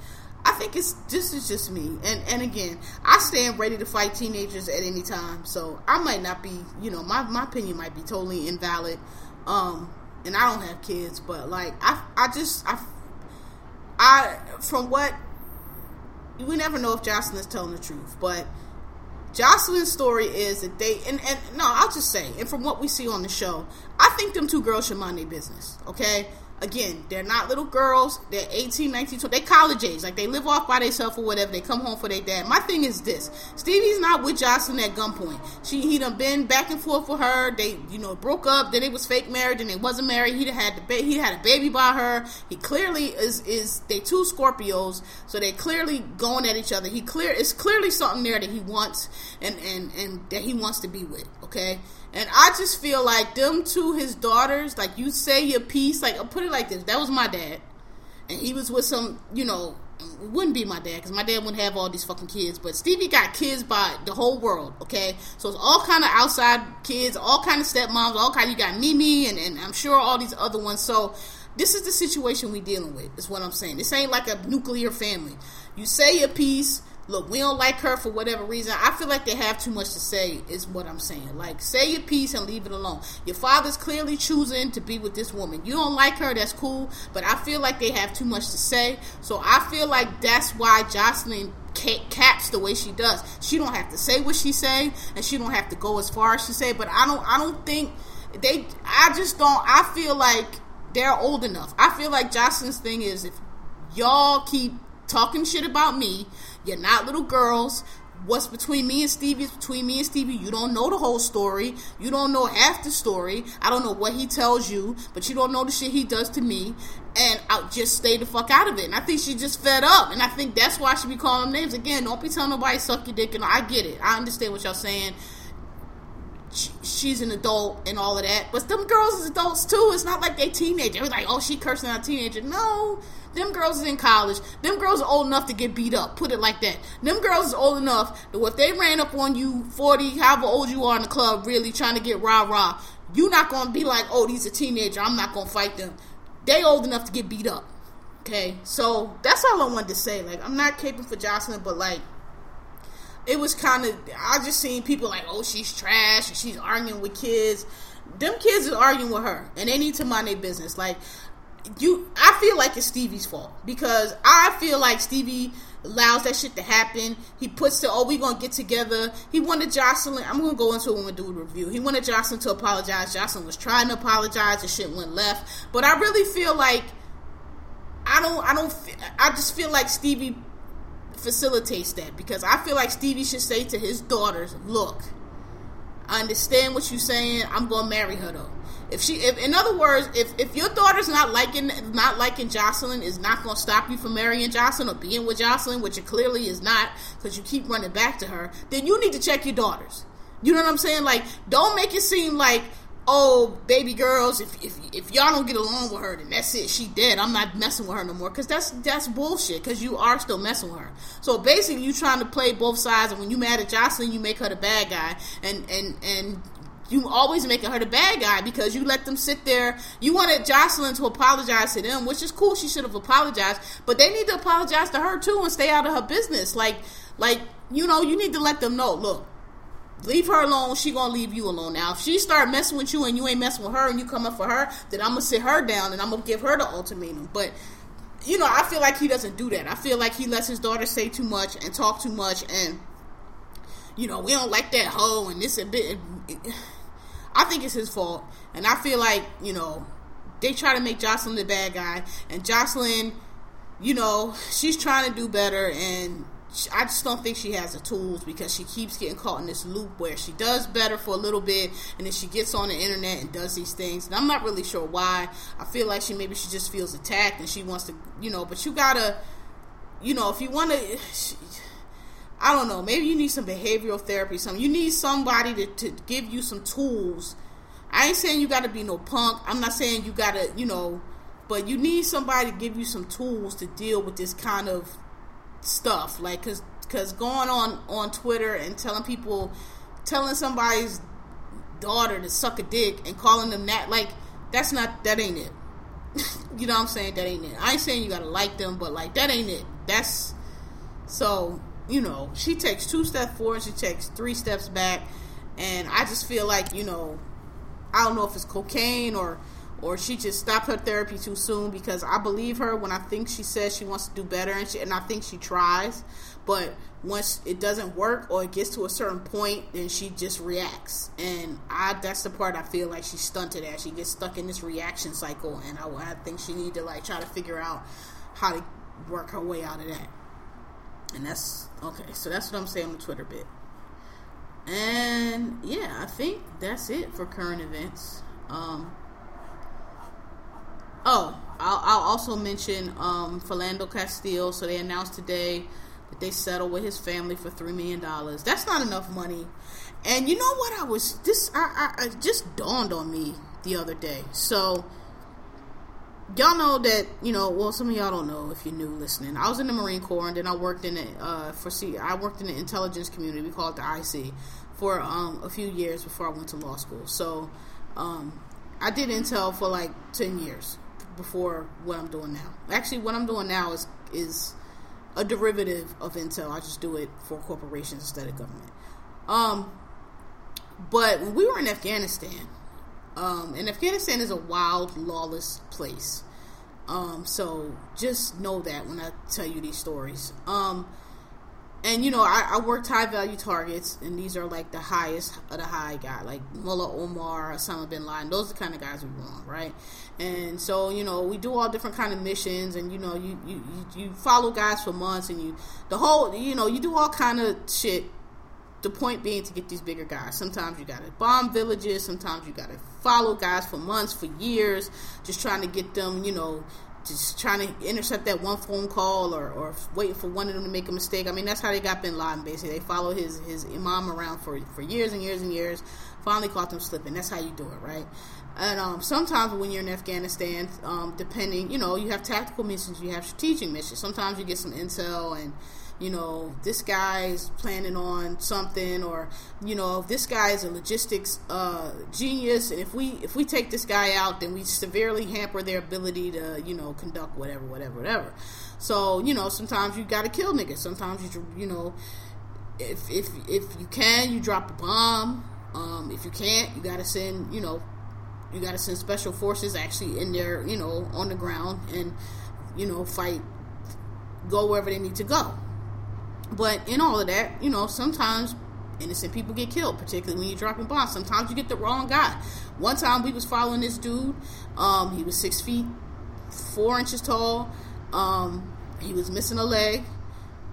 I think it's this is just me, and and again, I stand ready to fight teenagers at any time. So I might not be, you know, my my opinion might be totally invalid. Um, and I don't have kids, but like I I just I I from what we never know if Joseline is telling the truth, but Joseline's story is that they and, and no, I'll just say, and from what we see on the show, I think them two girls should mind their business. Okay, again, they're not little girls. They're 18, 19, 20. They college age. Like they live off by themselves or whatever. They come home for their dad. My thing is this: Stevie's not with Joseline at gunpoint. She he done been back and forth with her. They you know broke up. Then it was fake marriage. and they wasn't married. He had the ba- he had a baby by her. He clearly is is they two Scorpios, so they clearly going at each other. He clear it's clearly something there that he wants and and and that he wants to be with. Okay. And I just feel like them two, his daughters, like you say your piece, like I'll put it like this: that was my dad, and he was with some, you know, wouldn't be my dad because my dad wouldn't have all these fucking kids. But Stevie got kids by the whole world. Okay, so it's all kind of outside kids, all kind of stepmoms, all kind. You got Mimi, and, and I'm sure all these other ones. So this is the situation we dealing with. Is what I'm saying. This ain't like a nuclear family. You say your piece look, we don't like her for whatever reason. I feel like they have too much to say, is what I'm saying. Like, say your piece and leave it alone. Your father's clearly choosing to be with this woman. You don't like her, that's cool, but I feel like they have too much to say. So I feel like that's why Joseline caps the way she does. She don't have to say what she say, and she don't have to go as far as she say. But I don't, I don't think they. I just don't. I feel like they're old enough. I feel like Joseline's thing is if y'all keep talking shit about me, you're not little girls. What's between me and Stevie is between me and Stevie. You don't know the whole story. You don't know half the story. I don't know what he tells you, but you don't know the shit he does to me. And I'll just stay the fuck out of it. And I think she just fed up. And I think that's why she be calling names. Again, don't be telling nobody suck your dick. And I get it. I understand what y'all saying she's an adult and all of that. But them girls is adults too. It's not like they teenagers. Like, oh, she cursing a teenager. No, them girls is in college. Them girls are old enough to get beat up. Put it like that. Them girls is old enough that if they ran up on you, 40, however old you are in the club, really trying to get rah rah, you not to be like, oh, these a teenager. I'm not to fight them. They old enough to get beat up. Okay, so that's all I wanted to say. Like, I'm not caping for Joseline, but like, it was kind of I just seen people like, oh, she's trash, and she's arguing with kids. Them kids is arguing with her, and they need to mind their business. Like you, I feel like it's Stevie's fault because I feel like Stevie allows that shit to happen. He puts the oh we gonna get together. He wanted Joseline. I'm gonna go into it when we do a review. He wanted Joseline to apologize. Joseline was trying to apologize. The shit went left. But I really feel like I don't. I don't. I just feel like Stevie facilitates that because I feel like Stevie should say to his daughters, "Look, I understand what you're saying. I'm gonna marry her though." If she, if in other words, if if your daughter's not liking not liking Joseline, is not gonna stop you from marrying Joseline or being with Joseline, which it clearly is not, because you keep running back to her. Then you need to check your daughters. You know what I'm saying? Like, don't make it seem like oh, baby girls, if, if if y'all don't get along with her, then that's it. She dead. I'm not messing with her no more. Cause that's that's bullshit. Cause you are still messing with her. So basically, you trying to play both sides. And when you mad at Joseline, you make her the bad guy. And and and you always making her the bad guy because you let them sit there. You wanted Joseline to apologize to them, which is cool. She should have apologized, but they need to apologize to her too and stay out of her business. Like, like you know, you need to let them know. Look, leave her alone. She gonna leave you alone. Now, if she start messing with you and you ain't messing with her and you come up for her, then I'm gonna sit her down and I'm gonna give her the ultimatum. But you know, I feel like he doesn't do that. I feel like he lets his daughter say too much and talk too much, and you know, we don't like that hoe and this a bit. I think it's his fault, and I feel like you know they try to make Joseline the bad guy, and Joseline, you know, she's trying to do better, and I just don't think she has the tools because she keeps getting caught in this loop where she does better for a little bit and then she gets on the internet and does these things. And I'm not really sure why. I feel like she maybe she just feels attacked and she wants to, you know, but you gotta, you know, if you want to. I don't know. Maybe you need some behavioral therapy. Something you need somebody to, to give you some tools. I ain't saying you got to be no punk. I'm not saying you got to, you know, but you need somebody to give you some tools to deal with this kind of stuff like because because going on on twitter and telling people telling somebody's daughter to suck a dick and calling them that like that's not that ain't it. You know what i'm saying? That ain't it. I ain't saying you gotta like them but like that ain't it. That's so you know she takes two steps forward she takes three steps back and i just feel like you know i don't know if it's cocaine or or she just stopped her therapy too soon because I believe her when I think she says she wants to do better and, she, and I think she tries, but once it doesn't work or it gets to a certain point, then she just reacts, and I that's the part I feel like she's stunted at. She gets stuck in this reaction cycle, and I, I think she need to like try to figure out how to work her way out of that. And that's okay. So that's what I'm saying on the Twitter bit. And yeah, I think that's it for current events. Um, oh, I'll, I'll, also mention um, Philando Castile. So they announced today that they settled with his family for three million dollars. That's not enough money. And you know what? I was this. I, I, just dawned on me the other day. So y'all know that you know. Well, some of y'all don't know if you're new listening. I was in the Marine Corps, and then I worked in it uh, for see. I worked in the intelligence community. We call it the IC for um, a few years before I went to law school. So um, I did intel for like ten years before what I'm doing now. Actually, what I'm doing now is is a derivative of intel. I just do it for corporations instead of government. Um, but when we were in Afghanistan, um, and Afghanistan is a wild, lawless place. Um, so just know that when I tell you these stories. Um, and you know, I, I, worked high value targets, and these are like the highest of the high guy, like Mullah Omar, Osama bin Laden. Those are the kind of guys we want, right? And so, you know, we do all different kind of missions, and you know, you you you follow guys for months, and you the whole, you know, you do all kind of shit. The point being to get these bigger guys. Sometimes you got to bomb villages. Sometimes you got to follow guys for months, for years, just trying to get them, you know, just trying to intercept that one phone call or, or waiting for one of them to make a mistake. I mean, that's how they got Bin Laden. Basically, they followed his his imam around for for years and years and years. Finally, caught them slipping. That's how you do it, right? And um, sometimes when you're in Afghanistan, um, depending, you know, you have tactical missions, you have strategic missions. Sometimes you get some intel and you know, this guy's planning on something, or you know, this guy is a logistics uh, genius, and if we if we take this guy out, then we severely hamper their ability to you know conduct whatever, whatever, whatever. So you know, sometimes you got to kill niggas. Sometimes you you know, if if if you can, you drop a bomb. Um, if you can't, you got to send you know, you got to send special forces actually in there, you know, on the ground and you know fight, go wherever they need to go. But in all of that, you know, sometimes innocent people get killed, particularly when you're dropping bombs. Sometimes you get the wrong guy. One time we was following this dude. Um, he was six feet four inches tall. Um, he was missing a leg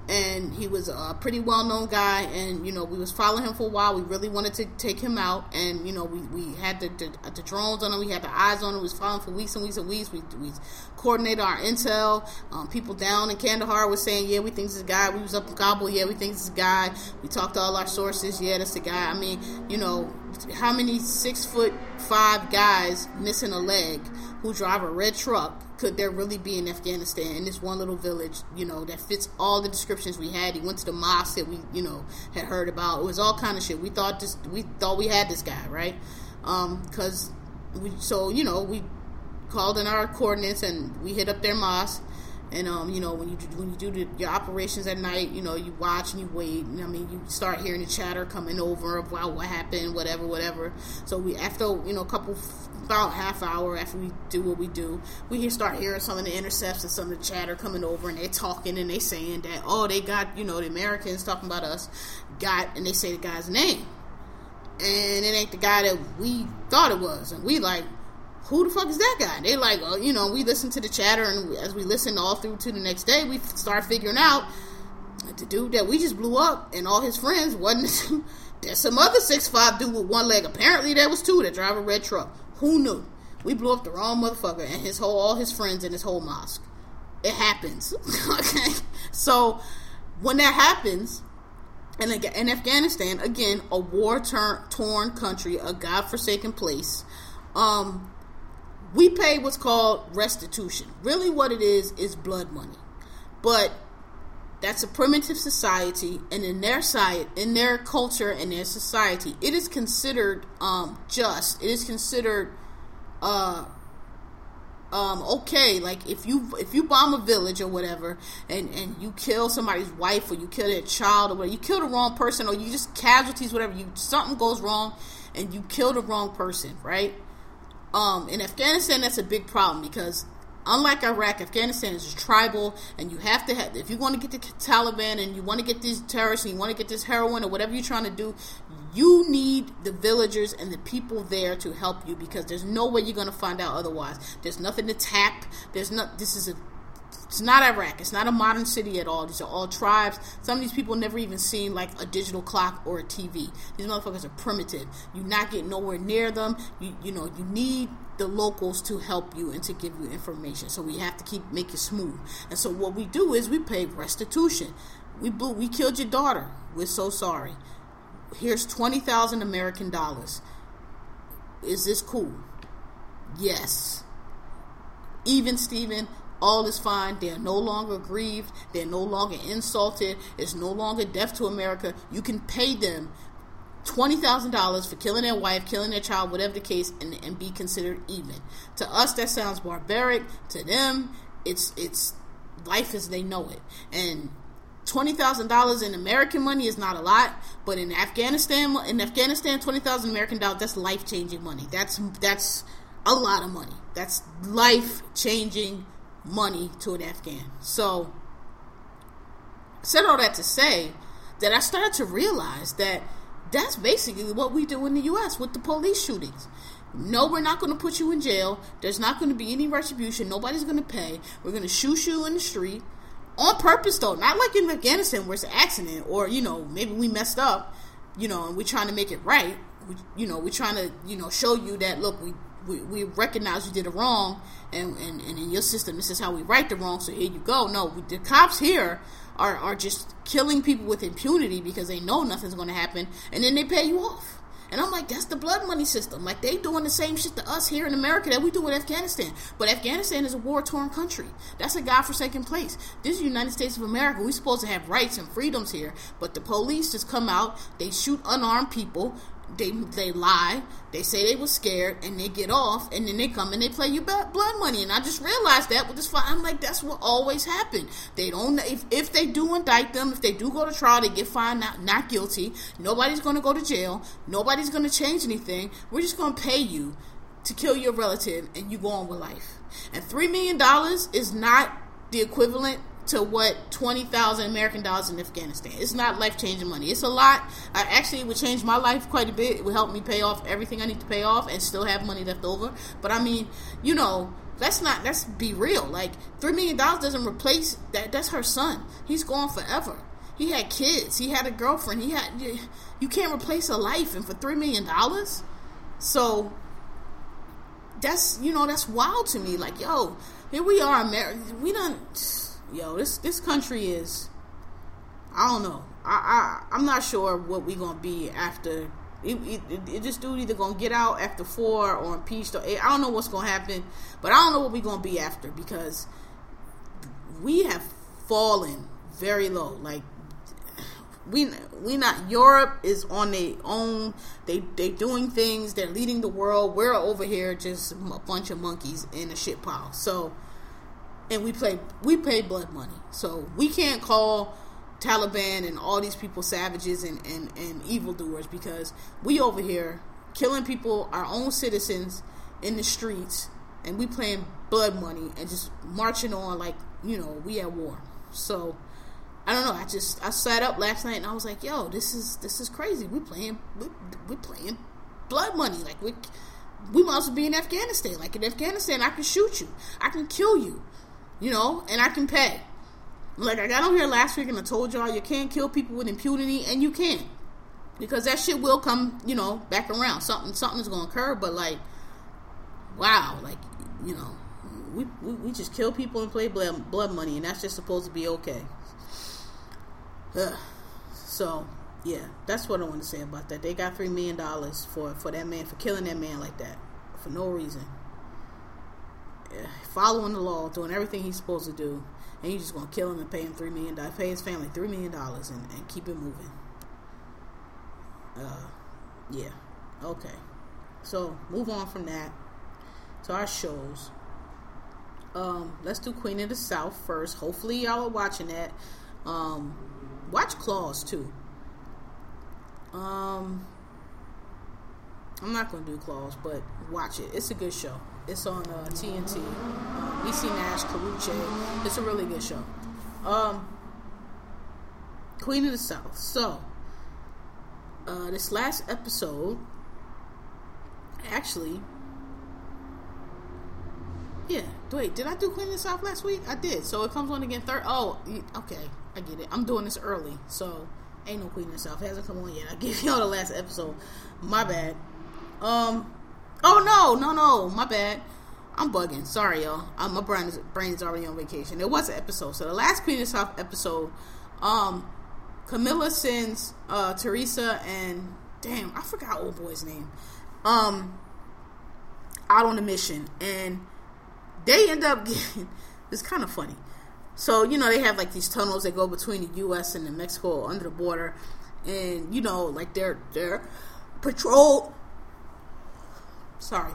and he was a pretty well known guy and you know we was following him for a while. We really wanted to take him out and you know we, we had the, the, the drones on him. We had the eyes on him. We was following for weeks and weeks and weeks. We, we coordinated our intel. Um, people down in Kandahar was saying yeah we think this guy. We was up in Kabul. Yeah we think this guy. We talked to all our sources. Yeah that's the guy. I mean you know how many six foot five guys missing a leg who drive a red truck could there really be in Afghanistan in this one little village, you know, that fits all the descriptions we had. He went to the mosque that we, you know, had heard about. It was all kind of shit. We thought this, we thought we had this guy, right? Um, cause we, so, you know, we called in our coordinates and we hit up their mosque. And um, you know, when you when you do the, your operations at night, you know, you watch and you wait. And, I mean, you start hearing the chatter coming over about what happened, whatever, whatever. So we after you know a couple about half hour after we do what we do, we start hearing some of the intercepts and some of the chatter coming over, and they're talking and they saying that oh they got you know the Americans talking about us got and they say the guy's name, and it ain't the guy that we thought it was, and we like who the fuck is that guy? They like, oh, you know, we listen to the chatter, and as we listen all through to the next day, we start figuring out the dude that we just blew up and all his friends wasn't. There's some other six five dude with one leg. Apparently, there was two that drive a red truck. Who knew? We blew up the wrong motherfucker and his whole all his friends and his whole mosque. It happens. okay. So when that happens, and in Afghanistan, again, a war torn country, a godforsaken place, um, we pay what's called restitution. Really, what it is is blood money. But that's a primitive society, and in their side, in their culture, and their society, it is considered um, just. It is considered uh, um, okay. Like if you if you bomb a village or whatever, and and you kill somebody's wife or you kill their child or whatever, you kill the wrong person or you just casualties, whatever. You something goes wrong, and you kill the wrong person, right? Um, in Afghanistan, that's a big problem because unlike Iraq, Afghanistan is tribal, and you have to have if you want to get the Taliban and you want to get these terrorists and you want to get this heroin or whatever you're trying to do, you need the villagers and the people there to help you because there's no way you're going to find out otherwise. There's nothing to tap. There's not. This is a it's not Iraq. It's not a modern city at all. These are all tribes. Some of these people never even seen like a digital clock or a TV. These motherfuckers are primitive. You not get nowhere near them. You you know you need the locals to help you and to give you information. So we have to keep make it smooth. And so what we do is we pay restitution. We blew, we killed your daughter. We're so sorry. Here's twenty thousand American dollars. Is this cool? Yes. Even Steven, all is fine. They're no longer grieved. They're no longer insulted. It's no longer death to America. You can pay them $20,000 for killing their wife, killing their child, whatever the case, and, and be considered even. To us, that sounds barbaric. To them, it's it's life as they know it. And twenty thousand dollars in American money is not a lot, but in Afghanistan, in Afghanistan, twenty thousand American dollars that's life changing money. That's that's a lot of money. That's life changing money to an Afghan. So, said all that to say that I started to realize that that's basically what we do in the U.S. with the police shootings. No, we're not going to put you in jail. There's not going to be any retribution. Nobody's going to pay. We're going to shoot you in the street on purpose, though. Not like in Afghanistan where it's an accident or, you know, maybe we messed up, you know, and we're trying to make it right. We, you know, we're trying to, you know, show you that, look, we, we, we recognize you did it wrong and, and, and in your system, this is how we right the wrong, so here you go. No, the cops here are, are just killing people with impunity because they know nothing's going to happen, and then they pay you off. And I'm like, that's the blood money system. Like they doing the same shit to us here in America that we do in Afghanistan. But Afghanistan is a war torn country. That's a godforsaken place. This is the United States of America. We're supposed to have rights and freedoms here. But the police just come out, they shoot unarmed people, they they lie, they say they were scared, and they get off, and then they come and they play you blood money. And I just realized that with this fight, I'm like, that's what always happened. They don't if if they do indict them, if they do go to trial, they get found not not guilty. Nobody's going to go to jail. Nobody's going to change anything. We're just going to pay you to kill your relative, and you go on with life. And three million dollars is not the equivalent to what 20,000 American dollars in Afghanistan. It's not life changing money. It's a lot. I actually it would change my life quite a bit. It would help me pay off everything I need to pay off and still have money left over. But I mean, you know, let's not let's be real. Like 3 million dollars doesn't replace that that's her son. He's gone forever. He had kids. He had a girlfriend. He had you can't replace a life and for 3 million dollars? So that's you know that's wild to me like yo here we are America we don't yo, this this country is. I don't know. I, I I'm not sure what we gonna be after. It, it, it, this dude either gonna get out after four or impeached or. I don't know what's gonna happen, but I don't know what we gonna be after because we have fallen very low. Like we we not Europe is on their own. They they doing things. They're leading the world. We're over here just a bunch of monkeys in a shit pile. So and we play we pay blood money. So we can't call Taliban and all these people savages and, and, and evildoers because we over here killing people, our own citizens in the streets, and we playing blood money and just marching on like, you know, we at war. So I don't know. I just I sat up last night and I was like, "Yo, this is this is crazy. We playing we we playing blood money. Like we we might as well be in Afghanistan. Like in Afghanistan, I can shoot you, I can kill you you know, and I can pay. Like I got on here last week and I told y'all you can't kill people with impunity, and you can, because that shit will come, you know, back around. Something something's gonna occur, but like, wow, like you know, we we, we just kill people and play blood blood money, and that's just supposed to be okay. Ugh. So yeah, that's what I want to say about that. They got three million dollars for for that man for killing that man like that for no reason following the law, doing everything he's supposed to do, and you're just gonna kill him and pay him three million dollars, pay his family three million dollars, and, and keep it moving. Uh, yeah, okay. So move on from that to our shows. Um, let's do Queen of the South first. Hopefully y'all are watching that. Um, watch Claws too. Um, I'm not gonna do Claws, but watch it. It's a good show. It's on uh, TNT. Uh, Niecy Nash, Karrueche. It's a really good show. Um, Queen of the South. So, uh, this last episode, actually, yeah. Wait, did I do Queen of the South last week? I did. So it comes on again third. Oh, okay. I get it. I'm doing this early, so ain't no Queen of the South. It hasn't come on yet. I gave y'all the last episode. My bad. Um. Oh no, no, no. My bad. I'm bugging. Sorry, y'all. Um, my brain is, brain already on vacation. It was an episode. So the last Queen of South episode, um, Camilla sends uh, Teresa and damn, I forgot old boy's name. Um, out on a mission, and they end up getting. It's kind of funny. So you know they have like these tunnels that go between the U.S. and the Mexico under the border, and you know like they're they're patrolled. Sorry,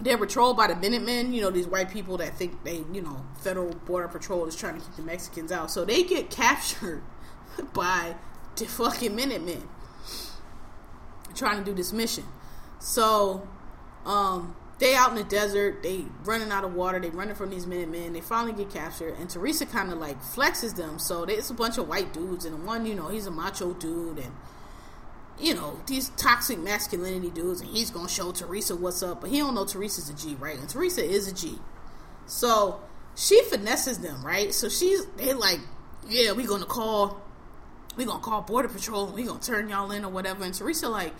they're patrolled by the Minutemen. You know these white people that think they you know federal border patrol is trying to keep the Mexicans out. So they get captured by the fucking Minutemen trying to do this mission. So, um, they out in the desert, they running out of water, they running from these Minutemen, they finally get captured, and Teresa kind of like flexes them. So there's a bunch of white dudes, and one, you know, he's a macho dude, and you know, these toxic masculinity dudes, and he's gonna show Teresa what's up, but he don't know Teresa's a G, right? And Teresa is a G. So she finesses them, right? So she's they like, yeah, we gonna call we gonna call border patrol we gonna turn y'all in or whatever and teresa like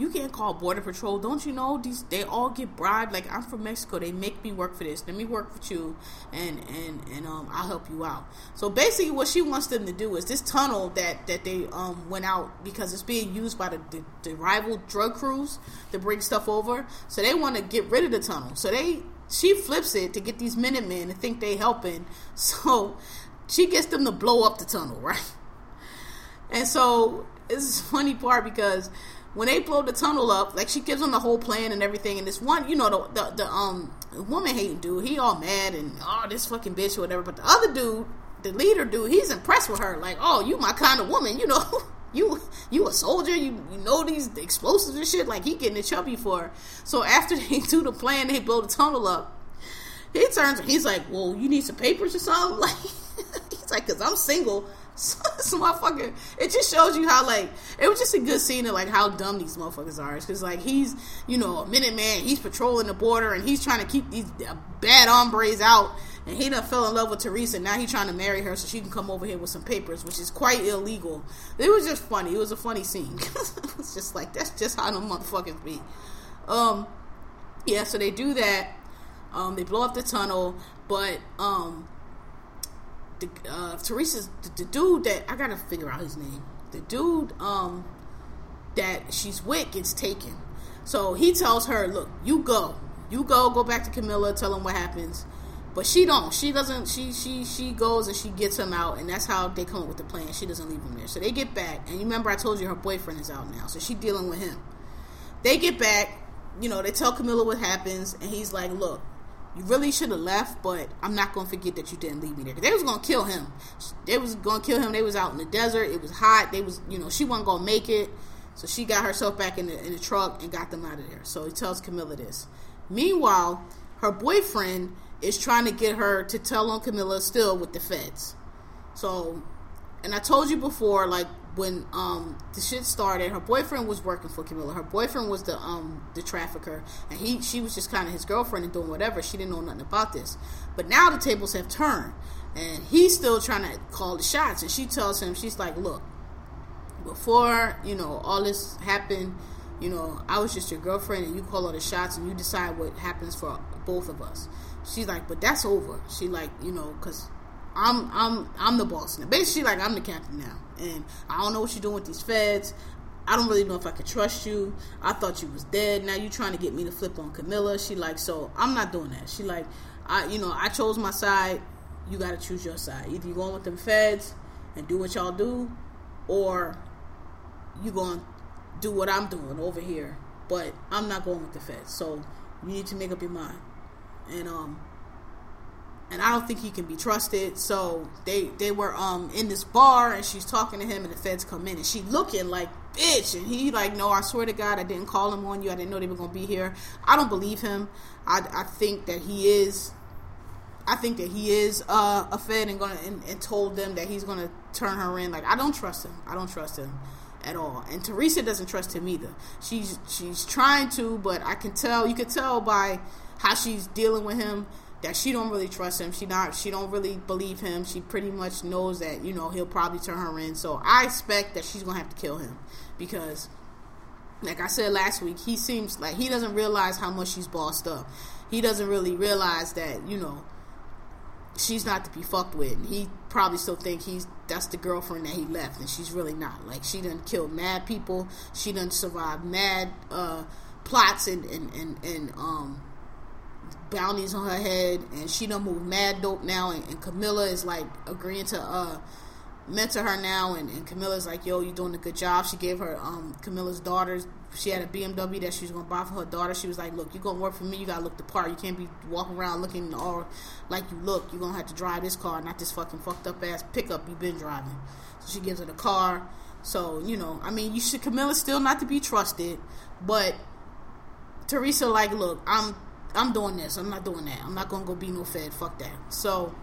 you can't call border patrol. Don't you know these they all get bribed? Like i'm from mexico. They make me work for this. Let me work with you and and and um i'll help you out. So basically what she wants them to do is this tunnel that that they um went out because it's being used by the, the, the rival drug crews to bring stuff over. So they want to get rid of the tunnel. So they she flips it to get these minutemen to think they helping. So she gets them to blow up the tunnel right? And so it's funny part because when they blow the tunnel up, like she gives them the whole plan and everything, and this one, you know, the the, the um woman hating dude, he all mad and oh this fucking bitch or whatever. But the other dude, the leader dude, he's impressed with her. Like, oh, you my kind of woman, you know. You you a soldier, you, you know these explosives and shit. Like he getting it chubby for her. So after they do the plan, they blow the tunnel up. He turns, he's like, "Well, you need some papers or something." Like he's like, "Cause I'm single." this motherfucker. It just shows you how like it was just a good scene of like how dumb these motherfuckers are. Because like he's you know a minute man, he's patrolling the border and he's trying to keep these bad hombres out. And he done fell in love with Teresa. Now he's trying to marry her so she can come over here with some papers, which is quite illegal. It was just funny. It was a funny scene. it's just like that's just how the motherfuckers be. Um, yeah. So they do that. Um, they blow up the tunnel, but um, the uh, Teresa's the, the, dude that I gotta figure out his name. The dude um that she's with gets taken. So he tells her, "Look, you go, you go, go back to Camilla, tell him what happens." But she don't. She doesn't. She she she goes and she gets him out, and that's how they come up with the plan. She doesn't leave him there. So they get back, and you remember I told you her boyfriend is out now, so she's dealing with him. They get back. You know, they tell Camilla what happens, and he's like, "Look, you really should have left, but I'm not gonna forget that you didn't leave me there. They was gonna kill him. They was gonna kill him. They was out in the desert. It was hot. They was, you know, she wasn't gonna make it. So she got herself back in the in the truck and got them out of there. So he tells Camilla this. Meanwhile, her boyfriend is trying to get her to tell on Camilla still with the feds. So, and I told you before, like when um the shit started, her boyfriend was working for Camilla. Her boyfriend was the um the trafficker, and he she was just kind of his girlfriend and doing whatever. She didn't know nothing about this. But now the tables have turned, and he's still trying to call the shots. And she tells him, she's like, "Look, before you know all this happened, you know I was just your girlfriend, and you call all the shots, and you decide what happens for both of us." She's like, "But that's over." She like, you know, because I'm I'm I'm the boss now. Basically, like I'm the captain now, and I don't know what you're doing with these feds. I don't really know if I can trust you. I thought you was dead. Now you're trying to get me to flip on Camilla. She like, so I'm not doing that. She like, I you know I chose my side. You got to choose your side. Either you going with them feds and do what y'all do, or you going to do what I'm doing over here. But I'm not going with the feds. So you need to make up your mind. And um, and I don't think he can be trusted. So they they were um in this bar and she's talking to him and the feds come in and she looking like bitch. And he like, no, I swear to God, I didn't call him on you. I didn't know they were gonna be here. I don't believe him. I, I think that he is. I think that he is uh, a Fed and gonna and, and told them that he's gonna turn her in. Like I don't trust him. I don't trust him at all. And Teresa doesn't trust him either. She's she's trying to, but I can tell. You can tell by how she's dealing with him that she don't really trust him. She not she don't really believe him. She pretty much knows that you know he'll probably turn her in. So I expect that she's gonna have to kill him because, like I said last week, he seems like he doesn't realize how much she's bossed up. He doesn't really realize that you know she's not to be fucked with. And he probably still think he's that's the girlfriend that he left, and she's really not. Like she done killed mad people. She done survived mad uh, plots and and and, and um bounties on her head, and she done moved mad dope now, and, and Camilla is like agreeing to uh mentor her now, and, and Camilla's like, "Yo, you doing a good job." She gave her um Camilla's daughters. She had a BMW that she was gonna buy for her daughter. She was like, "Look, you gonna work for me. You gotta look the part. You can't be walking around looking all like you look. You're gonna have to drive this car, not this fucking fucked up ass pickup you've been driving." So she gives her the car. So you know, I mean, you should Camilla's still not to be trusted, but Teresa like, look, I'm I'm doing this. I'm not doing that. I'm not gonna go be no fed. Fuck that. So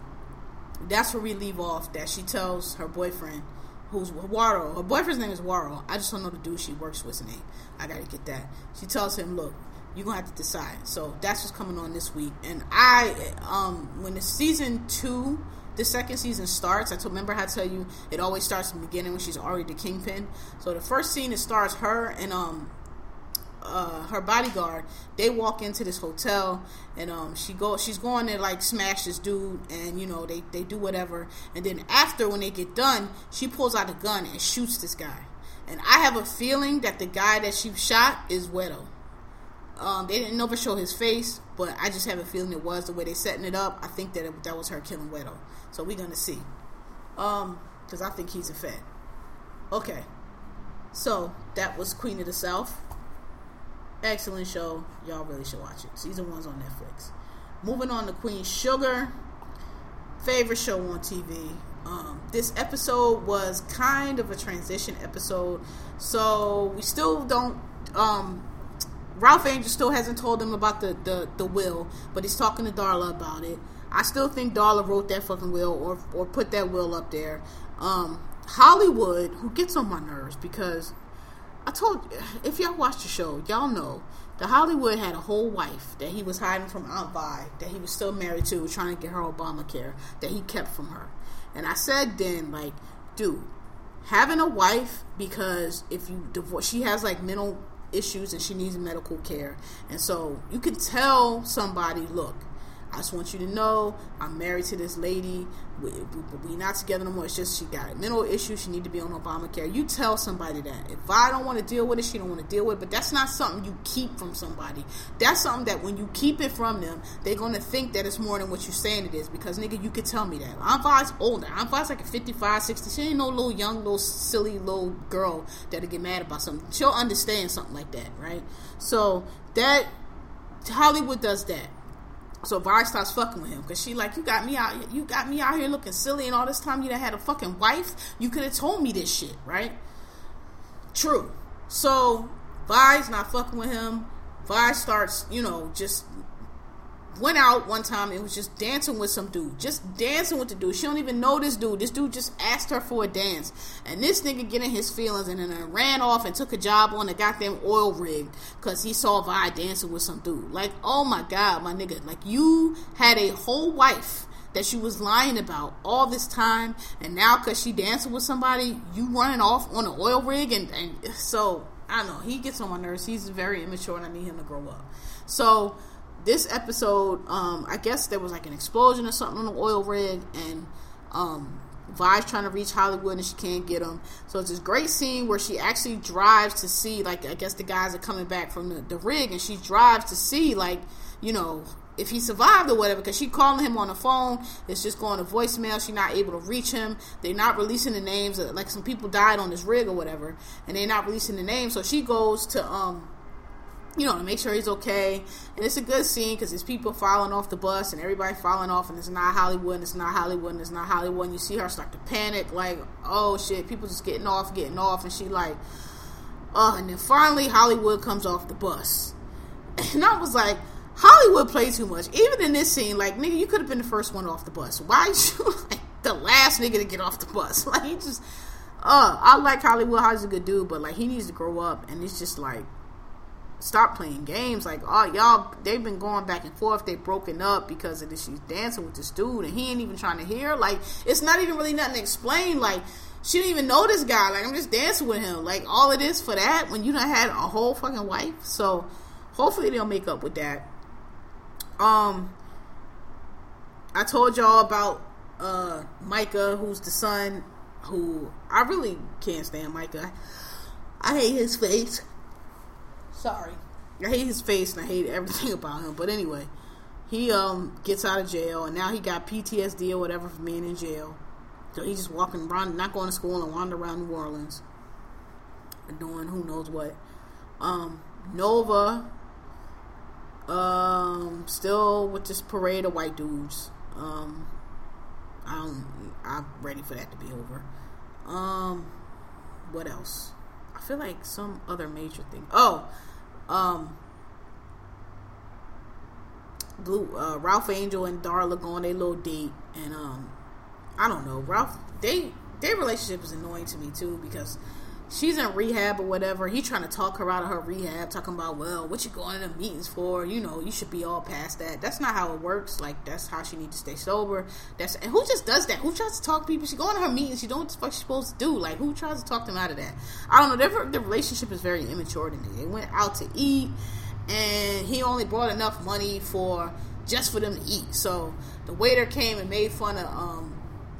that's where we leave off. That she tells her boyfriend, who's Güero. Her boyfriend's name is Güero. I just don't know the dude she works with's name. I gotta get that. She tells him, look, you're gonna have to decide. So that's what's coming on this week. And I, um, when the season two. The second season starts. I told, remember how I tell you it always starts in the beginning when she's already the kingpin. So the first scene it starts her and um uh, her bodyguard, they walk into this hotel and um, she go she's going to like smash this dude and you know they, they do whatever and then after when they get done she pulls out a gun and shoots this guy and I have a feeling that the guy that she shot is Wedo. Um, they didn't never show his face, but I just have a feeling it was the way they setting it up. I think that it, that was her killing Wedo. So we're gonna see. Um, because I think he's a Fed. Okay. So that was Queen of the South excellent show. Y'all really should watch it. Season one's on Netflix. Moving on to Queen Sugar, favorite show on TV. Um, this episode was kind of a transition episode, so we still don't. Um, Ralph Angel still hasn't told them about the, the, the will, but he's talking to Darla about it. I still think Darla wrote that fucking will or or put that will up there. Um, Hollywood, who gets on my nerves because I told if y'all watch the show, y'all know that Hollywood had a whole wife that he was hiding from Aunt Vi, that he was still married to, trying to get her Obamacare, that he kept from her. And I said then, like, dude, having a wife because if you divorce, she has like mental issues and she needs medical care, and so you can tell somebody, look, I just want you to know I'm married to this lady. We, we, we not together no more. It's just she got a mental issue. She need to be on Obamacare. You tell somebody that. If I don't want to deal with it, she don't want to deal with it. But that's not something you keep from somebody. That's something that when you keep it from them, they're going to think that it's more than what you're saying it is. Because, nigga, you could tell me that. Aunt Vi's older. Aunt Vi's like a 55, 60. She ain't no little young, little silly little girl that'll get mad about something. She'll understand something like that, right? So that Hollywood does that. So Vi starts fucking with him because she like, you got me out, you got me out here looking silly, and all this time you done had a fucking wife. You could have told me this shit, right? True. So Vi's not fucking with him. Vi starts, you know, just went out one time and was just dancing with some dude. Just dancing with the dude. She don't even know this dude. This dude just asked her for a dance. And this nigga getting his feelings and then ran off and took a job on the goddamn oil rig because he saw Vi dancing with some dude. Like, oh my god, my nigga. Like, you had a whole wife that she was lying about all this time and now because she dancing with somebody you running off on an oil rig and, and so i don't know he gets on my nerves he's very immature and i need him to grow up so this episode, um, I guess there was like an explosion or something on the oil rig, and um, Vi's trying to reach Hollywood and she can't get him. So it's this great scene where she actually drives to see, like, I guess the guys are coming back from the, the rig, and she drives to see, like, you know, if he survived or whatever, because she calling him on the phone, it's just going to voicemail. She's not able to reach him. They're not releasing the names. Like some people died on this rig or whatever, and they're not releasing the names. So she goes to um you know, to make sure he's okay. And it's a good scene because there's people falling off the bus and everybody falling off, and it's not Hollywood, and it's not Hollywood, and it's not Hollywood. And you see her start to panic, like, oh shit, people just getting off, getting off, and she like, Oh, and then finally Hollywood comes off the bus. And I was like, Hollywood plays too much. Even in this scene, like, nigga, you could have been the first one off the bus. Why you like the last nigga to get off the bus? Like, he just, uh, I like Hollywood. Hollywood's a good dude, but like, he needs to grow up. And it's just like, stop playing games. Like, oh, y'all, they've been going back and forth. They've broken up because of this. She's dancing with this dude, and he ain't even trying to hear. Like, it's not even really nothing to explain. Like, she didn't even know this guy. Like, I'm just dancing with him. Like, all it is for that when you done had a whole fucking wife. So, hopefully they'll make up with that. Um, I told y'all about uh Micah, who's the son. Who I really can't stand Micah. I hate his face. Sorry, I hate his face and I hate everything about him. But anyway, he um gets out of jail and now he got PTSD or whatever from being in jail. So he's just walking around, not going to school and wandering around New Orleans, doing who knows what. Um, Nova um, still with this parade of white dudes. Um, I'm I'm ready for that to be over. Um, what else? I feel like some other major thing. Oh, um, Blue, uh, Ralph Angel and Darla go on a little date, and um, I don't know, Ralph. They their relationship is annoying to me too because she's in rehab or whatever. He trying to talk her out of her rehab, talking about, well, what you going to meetings for? You know, you should be all past that. That's not how it works. Like that's how she needs to stay sober. That's and who just does that? Who tries to talk people? She going to her meetings. She don't what the fuck she's supposed to do. Like who tries to talk them out of that? I don't know. Their relationship is very immature to me. They went out to eat, and he only brought enough money for just for them to eat. So the waiter came and made fun of um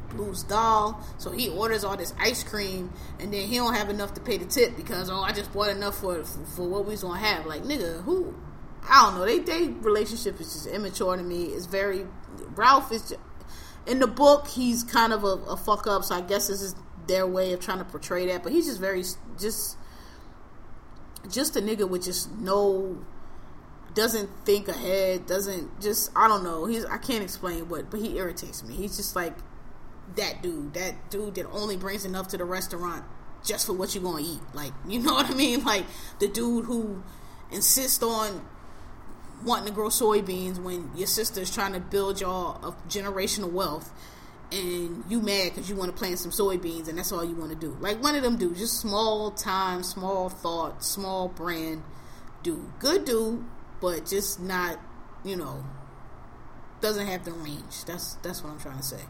Blue's doll. So he orders all this ice cream, and then he don't have enough to pay the tip because oh, I just bought enough for for, what we gonna have. Like nigga, who? I don't know. They they relationship is just immature to me. It's very Ralph is just, in the book. He's kind of a, a fuck up. So I guess this is their way of trying to portray that. But he's just very just just a nigga with just no doesn't think ahead doesn't just i don't know he's i can't explain what but he irritates me he's just like that dude, that dude that only brings enough to the restaurant just for what you're gonna eat. Like, you know what I mean? Like the dude who insists on wanting to grow soybeans when your sister's trying to build y'all a generational wealth and you mad because you want to plant some soybeans and that's all you want to do. Like one of them dudes, just small time, small thought, small brand dude. Good dude, but just not, you know, doesn't have the range. That's that's what I'm trying to say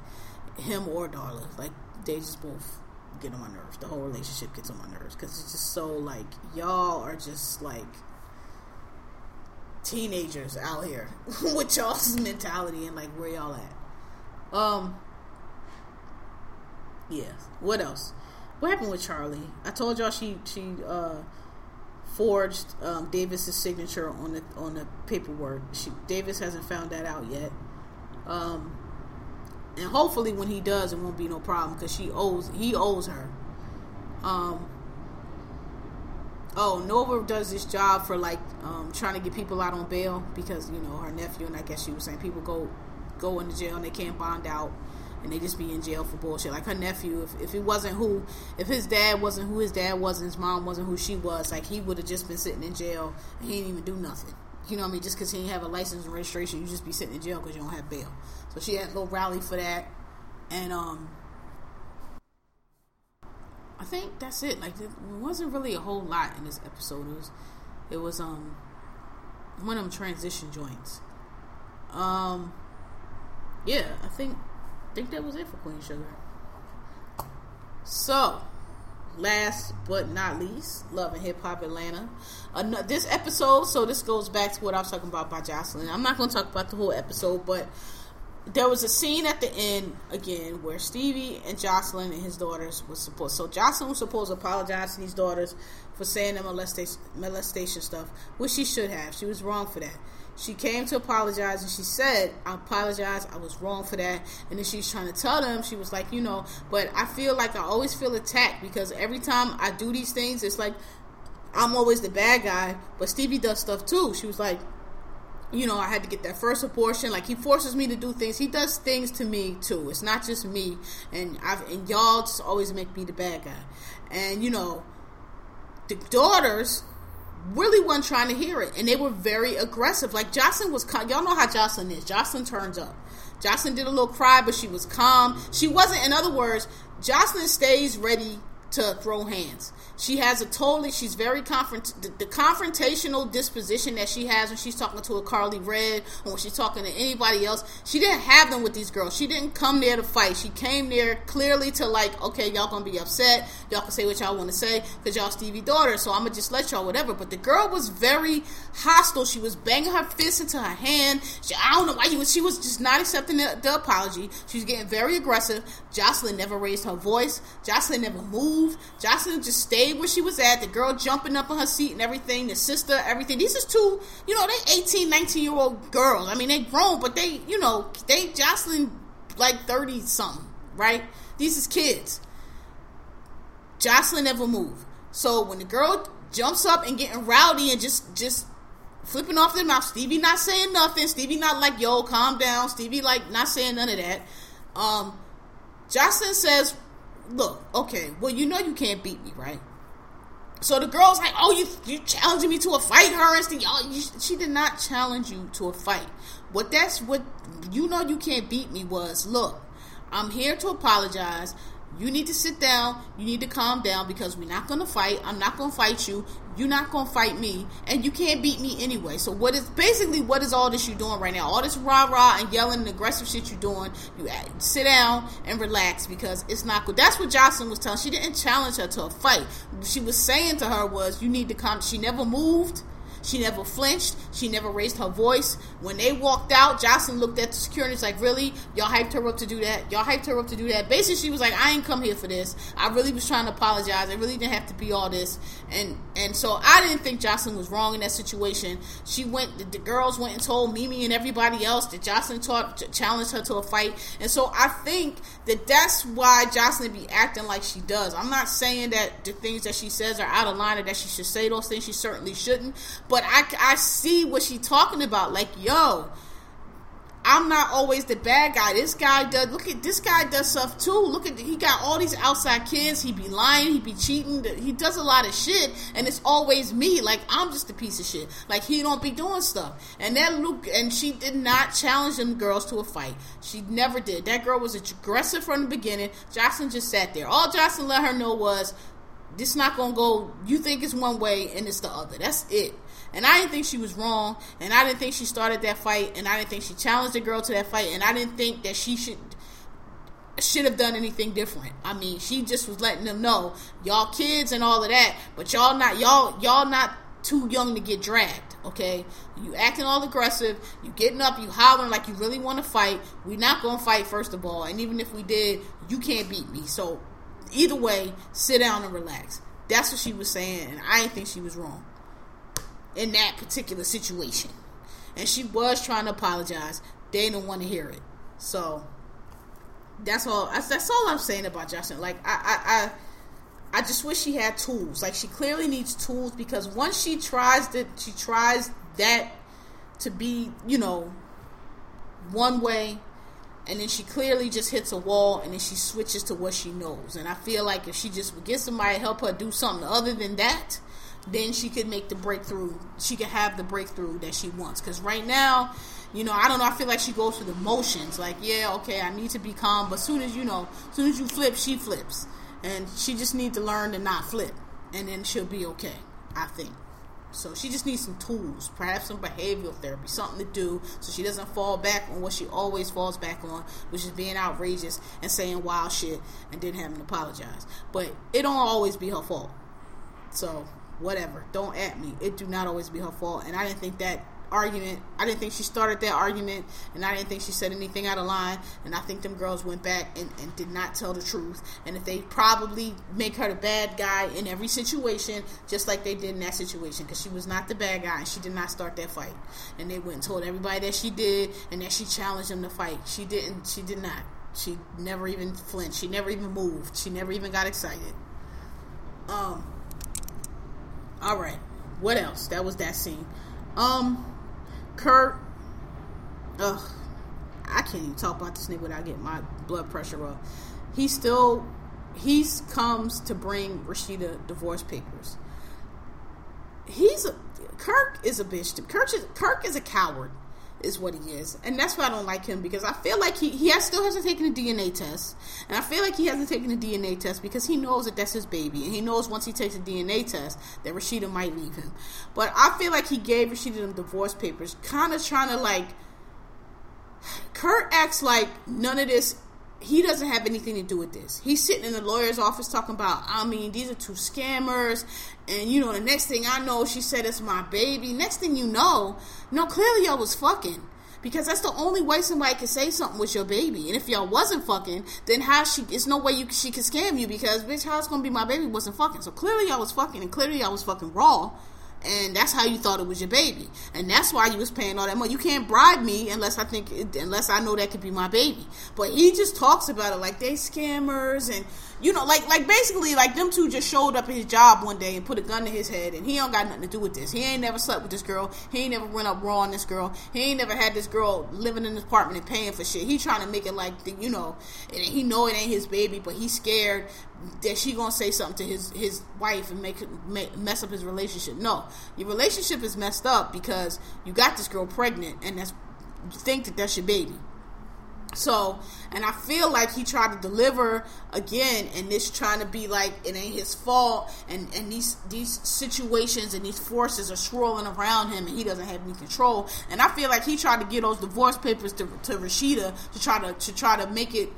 him or Darla. Like they just both get on my nerves. The whole relationship gets on my nerves because it's just so like y'all are just like teenagers out here with y'all's mentality and like where y'all at. Um. Yeah. What else? What happened with Charlie? I told y'all she she uh forged um, Davis's signature on the on the paperwork. She Davis hasn't found that out yet. Um, and hopefully when he does, it won't be no problem because she owes he owes her. Um. Oh, Nova does this job for like um, trying to get people out on bail because you know her nephew and I guess she was saying people go go into jail and they can't bond out and they just be in jail for bullshit. Like her nephew, if, if it wasn't who, if his dad wasn't who his dad was, and his mom wasn't who she was, like he would have just been sitting in jail and he didn't even do nothing. You know what I mean? Just because he didn't have a license and registration, you just be sitting in jail because you don't have bail. So she had a little rally for that, and um, I think that's it. Like there wasn't really a whole lot in this episode. It was, it was um, one of them transition joints. Um, yeah, I think I think that was it for Queen Sugar. So, last but not least, Love and Hip Hop Atlanta. This episode, so this goes back to what I was talking about by Joseline. I'm not going to talk about the whole episode, but there was a scene at the end again where Stevie and Joseline and his daughters was supposed. So Joseline was supposed to apologize to these daughters for saying the molestation, molestation stuff, which she should have. She was wrong for that. She came to apologize and she said, I apologize, I was wrong for that. And then she's trying to tell them, she was like, you know, but I feel like I always feel attacked because every time I do these things, it's like I'm always the bad guy, but Stevie does stuff too. She was like, you know, I had to get that first abortion. Like he forces me to do things. He does things to me too. It's not just me. And I've and y'all just always make me the bad guy. And you know, the daughters really weren't trying to hear it, and they were very aggressive. Like Joseline was, y'all know how Joseline is. Joseline turns up. Joseline did a little cry, but she was calm. She wasn't, in other words, Joseline stays ready to throw hands. She has a totally, she's very confront, the, the, confrontational disposition that she has when she's talking to a Karlie Redd or when she's talking to anybody else. She didn't have them with these girls. She didn't come there to fight. She came there clearly to like, okay, y'all gonna be upset. Y'all can say what y'all want to say because y'all Stevie daughter. So I'm gonna just let y'all whatever. But the girl was very hostile. She was banging her fist into her hand. She, I don't know why you. She was just not accepting the, the apology. She was getting very aggressive. Joseline never raised her voice. Joseline never moved. Joseline just stayed stayed where she was at. The girl jumping up on her seat and everything. The sister, everything. These is two, you know, they 18, 19 year old girls. I mean, they grown, but they, you know, they Joseline like 30 something, right? These is kids. Joseline never moved. So when the girl jumps up and getting rowdy and just just flipping off their mouth, Stevie not saying nothing. Stevie not like, yo, calm down. Stevie like not saying none of that. Um, Joseline says, look, okay, well, you know you can't beat me, right? So the girl's like, "Oh, you you challenging me to a fight, and y'all." You, she did not challenge you to a fight. What that's what you know you can't beat me was. Look, I'm here to apologize. You need to sit down. You need to calm down because we're not going to fight. I'm not going to fight you. You're not going to fight me. And you can't beat me anyway. So, what is basically what is all this you doing right now? All this rah rah and yelling and aggressive shit you're doing. You sit down and relax because it's not good. That's what Joseline was telling. She didn't challenge her to a fight. What she was saying to her was, You need to calm. She never moved. She never flinched. She never raised her voice. When they walked out, Joseline looked at the security and was like, Really? Y'all hyped her up to do that? Y'all hyped her up to do that? Basically, she was like, I ain't come here for this. I really was trying to apologize. I really didn't have to be all this. And and so I didn't think Joseline was wrong in that situation. She went, the, the girls went and told Mimi and everybody else that Joseline taught, challenged her to a fight. And so I think that that's why Joseline be acting like she does. I'm not saying that the things that she says are out of line or that she should say those things. She certainly shouldn't. But I, I see what she's talking about. Like, yo, I'm not always the bad guy. This guy does. Look at this guy does stuff too. Look at he got all these outside kids. He be lying. He be cheating. He does a lot of shit, and it's always me. Like I'm just a piece of shit. Like he don't be doing stuff. And that Luke and she did not challenge them girls to a fight. She never did. That girl was aggressive from the beginning. Joseline just sat there. All Joseline let her know was, "This not gonna go. You think it's one way, and it's the other. That's it." And I didn't think she was wrong, and I didn't think she started that fight, and I didn't think she challenged the girl to that fight, and I didn't think that she should should have done anything different. I mean, she just was letting them know, y'all kids and all of that, but y'all not y'all y'all not too young to get dragged. Okay, you acting all aggressive, you getting up, you hollering like you really want to fight. we not gonna fight first of all, and even if we did, you can't beat me. So either way, sit down and relax. That's what she was saying, and I didn't think she was wrong in that particular situation. And she was trying to apologize. They didn't want to hear it. So that's all. That's all I'm saying about Joseline. Like I, I, I, I just wish she had tools. Like she clearly needs tools because once she tries that, she tries that to be, you know, one way, and then she clearly just hits a wall, and then she switches to what she knows. And I feel like if she just would get somebody to help her do something other than that, then she could make the breakthrough. She could have the breakthrough that she wants. Because right now, you know, I don't know. I feel like she goes through the motions. Like, yeah, okay, I need to be calm, but soon as you know, soon as you flip, she flips, and she just needs to learn to not flip, and then she'll be okay. I think. So she just needs some tools, perhaps some behavioral therapy, something to do so she doesn't fall back on what she always falls back on, which is being outrageous and saying wild shit and then having to apologize. But it don't always be her fault. So whatever. Don't at me. It do not always be her fault. And I didn't think that argument. I didn't think she started that argument, and I didn't think she said anything out of line. And I think them girls went back and, and did not tell the truth. And if they probably make her the bad guy in every situation, just like they did in that situation, because she was not the bad guy and she did not start that fight. And they went and told everybody that she did and that she challenged them to fight. She didn't. She did not. She never even flinched. She never even moved. She never even got excited. Um all right. What else? That was that scene. Um, Kirk. Ugh, I can't even talk about this nigga without getting my blood pressure up. He still, he comes to bring Rasheeda divorce papers. he's a Kirk is a bitch. Kirk is Kirk is a coward, is what he is, and that's why I don't like him because I feel like he he has, still hasn't taken a DNA test, and I feel like he hasn't taken a DNA test because he knows that that's his baby, and he knows once he takes a DNA test that Rasheeda might leave him. But I feel like he gave Rasheeda them divorce papers, kind of trying to like. Kirk acts like none of this he doesn't have anything to do with this. He's sitting in the lawyer's office talking about, I mean, these are two scammers. And, you know, the next thing I know, she said it's my baby. Next thing you know, no, clearly y'all was fucking. Because that's the only way somebody can say something with your baby. And if y'all wasn't fucking, then how she, it's no way you she could scam you because, bitch, how it's gonna be my baby wasn't fucking. So clearly y'all was fucking and clearly y'all was fucking raw and that's how you thought it was your baby, and that's why you was paying all that money. You can't bribe me unless I think, unless I know that could be my baby. But he just talks about it like they scammers, and you know, like like basically like them two just showed up at his job one day and put a gun to his head, and he don't got nothing to do with this. He ain't never slept with this girl. He ain't never went up raw on this girl. He ain't never had this girl living in his apartment and paying for shit. He trying to make it like the, you know, and he know it ain't his baby, but he's scared that she gonna say something to his his wife and make, make mess up his relationship. No, your relationship is messed up because you got this girl pregnant, and that's you think that that's your baby. So, and I feel like he tried to deliver again, and this trying to be like it ain't his fault, and and these these situations and these forces are swirling around him, and he doesn't have any control. And I feel like he tried to get those divorce papers to to Rasheeda to try to to try to make it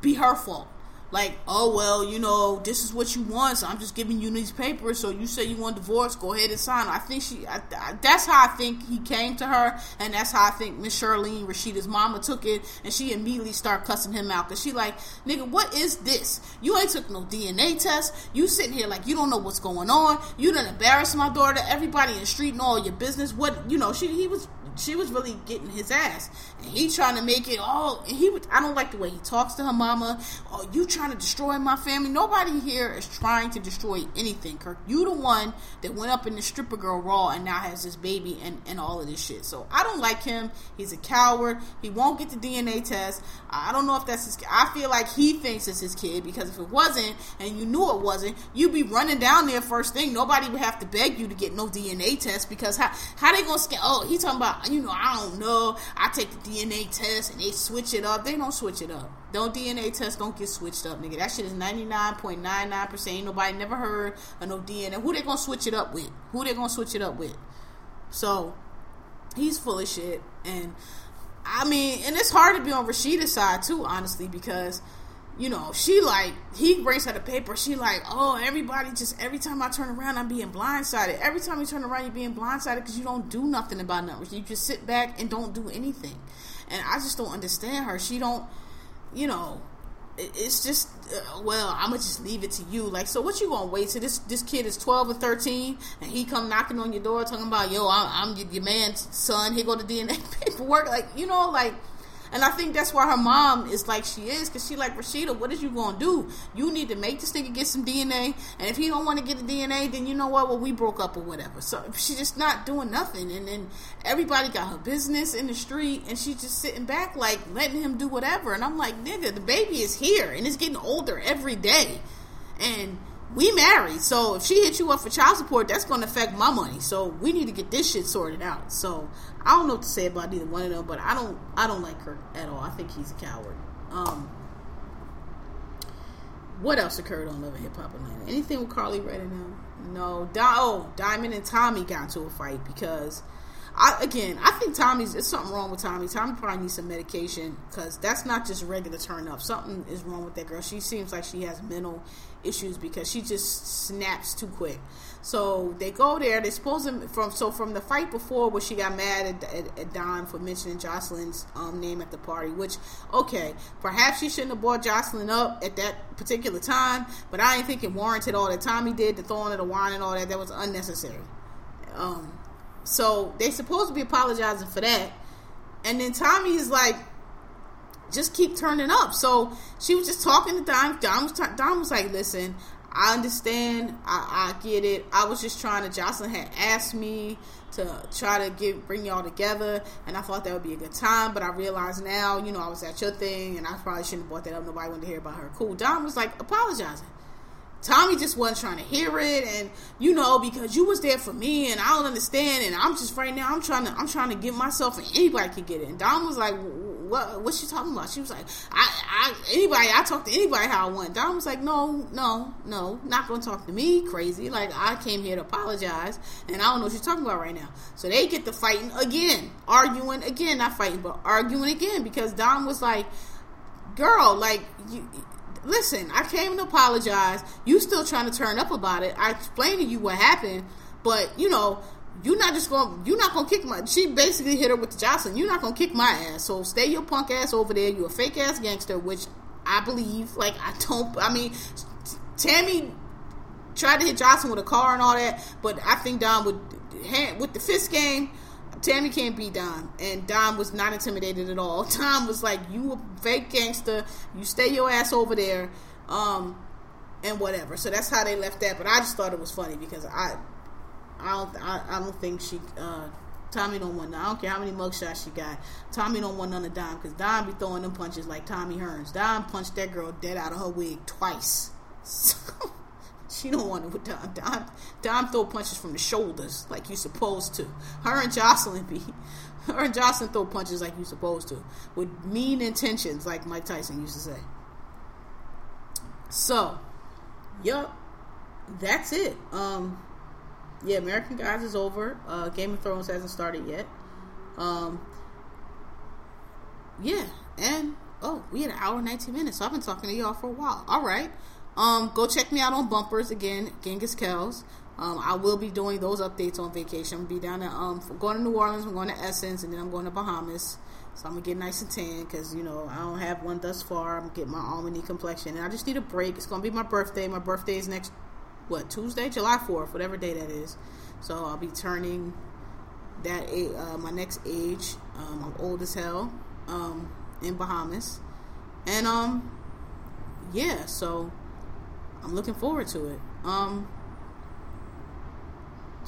be her fault like, oh well, you know, this is what you want, so I'm just giving you these papers. So you say you want divorce, go ahead and sign. I think she, I, I, that's how I think he came to her, and that's how I think Miss Charlene Rasheeda's mama took it, and she immediately started cussing him out because she like, nigga, what is this? You ain't took no DNA test. You sitting here like you don't know what's going on. You done embarrass my daughter. Everybody in the street and all your business. What you know? She he was she was really getting his ass, and he trying to make it all. he, would. I don't like the way he talks to her mama. Oh, you trying to destroy my family? Nobody here is trying to destroy anything, Kirk. You the one that went up in the stripper girl raw and now has this baby and and all of this shit. So I don't like him. He's a coward. He won't get the DNA test. I don't know if that's his. I feel like he thinks it's his kid because if it wasn't and you knew it wasn't, you'd be running down there first thing. Nobody would have to beg you to get no DNA test because how how they gonna scan? Oh, he talking about you know, I don't know. I take the DNA test and they switch it up. They don't switch it up. Don't DNA test don't get switched up, nigga. That shit is 99.99%. Ain't nobody never heard of no DNA. Who they gonna switch it up with? Who they gonna switch it up with? So, he's full of shit. And, I mean, and it's hard to be on Rasheeda's side, too, honestly, because you know, she like he brings her the paper. She like, oh, everybody just every time I turn around, I'm being blindsided. Every time you turn around, you're being blindsided because you don't do nothing about numbers. You just sit back and don't do anything. And I just don't understand her. She don't, you know, it's just uh, well, I'm gonna just leave it to you. Like, so what you gonna wait till this this kid is 12 or 13 and he come knocking on your door talking about, yo, I'm, I'm your, man's son. Here go the DNA paperwork. Like, you know, like and I think that's why her mom is like she is, because she like Rasheeda. What is you gonna do? You need to make this nigga get some DNA, and if he don't want to get the DNA, then you know what? Well, we broke up or whatever. So she's just not doing nothing, and then everybody got her business in the street, and she's just sitting back like letting him do whatever. And I'm like, nigga, the baby is here, and it's getting older every day, and we married, so if she hits you up for child support, that's going to affect my money. So we need to get this shit sorted out. So I don't know what to say about either one of them, but I don't, I don't like her at all. I think he's a coward. Um, what else occurred on Love and Hip Hop Atlanta? Anything with Karlie Redd and him? No. Di- oh, Diamond and Tommy got into a fight because I, again, I think Tommy's there's something wrong with Tommy. Tommy probably needs some medication because that's not just regular turn up. Something is wrong with that girl. She seems like she has mental issues because she just snaps too quick. So they go there. They suppose them from so from the fight before where she got mad at, at, at Don for mentioning Joseline's um, name at the party. Which okay, perhaps she shouldn't have brought Joseline up at that particular time. But I ain't think it warranted all that Tommy did, the throwing of the wine and all that. That was unnecessary. Um, so they supposed to be apologizing for that. And then Tommy is like, just keep turning up. So she was just talking to Don. Don was, Don was like, listen, I understand. I, I get it. I was just trying to. Joseline had asked me to try to get bring y'all together, and I thought that would be a good time. But I realize now, you know, I was at your thing, and I probably shouldn't have brought that up. Nobody wanted to hear about her. Cool. Don was like apologizing. Tommy just wasn't trying to hear it, and you know because you was there for me, and I don't understand, and I'm just right now I'm trying to I'm trying to get myself, and anybody could get it. And Dom was like, "What? What's she talking about?" She was like, "I, I anybody I talk to anybody how I want." Dom was like, "No, no, no, not gonna talk to me, crazy. Like I came here to apologize, and I don't know what you're talking about right now." So they get to fighting again, arguing again, not fighting, but arguing again because Dom was like, "Girl, like you." listen, I came to apologize. You still trying to turn up about it. I explained to you what happened, but you know, you're not just gonna you're not gonna kick my she basically hit her with the Joseline. You're not gonna kick my ass. So stay your punk ass over there. you're a fake ass gangster, which I believe, like I don't I mean Tammy tried to hit Joseline with a car and all that, but I think Don would with the fist game Tammy can't beat Dom, and Dom was not intimidated at all. Dom was like, "You a fake gangster. You stay your ass over there." Um, and whatever. So that's how they left that. But I just thought it was funny because I, I don't, I, I don't think she, uh, Tommy don't want. None. I don't care how many mugshots she got. Tommy don't want none of Dom because Dom be throwing them punches like Tommy Hearns. Dom punched that girl dead out of her wig twice. So, she don't want it with. Dom. Dom throw punches from the shoulders like you supposed to. Her and Joseline be. Her and Joseline throw punches like you supposed to, with mean intentions, like Mike Tyson used to say. So, yup, that's it. Um, yeah, American Gods is over. Uh, Game of Thrones hasn't started yet. Um, yeah, and oh, we had an hour and nineteen minutes. So I've been talking to y'all for a while. All right. Um, go check me out on bumpers again, Genghis Kells. Um, I will be doing those updates on vacation. I'm be down at um, going to New Orleans. I'm going to Essence, and then I'm going to Bahamas. So I'm gonna get nice and tan because you know I don't have one thus far. I'm gonna get my almondy complexion, and I just need a break. It's gonna be my birthday. My birthday is next what Tuesday, July 4th, whatever day that is. So I'll be turning that uh, my next age. Um, I'm old as hell um, in Bahamas, and um, yeah. So I'm looking forward to it. Um,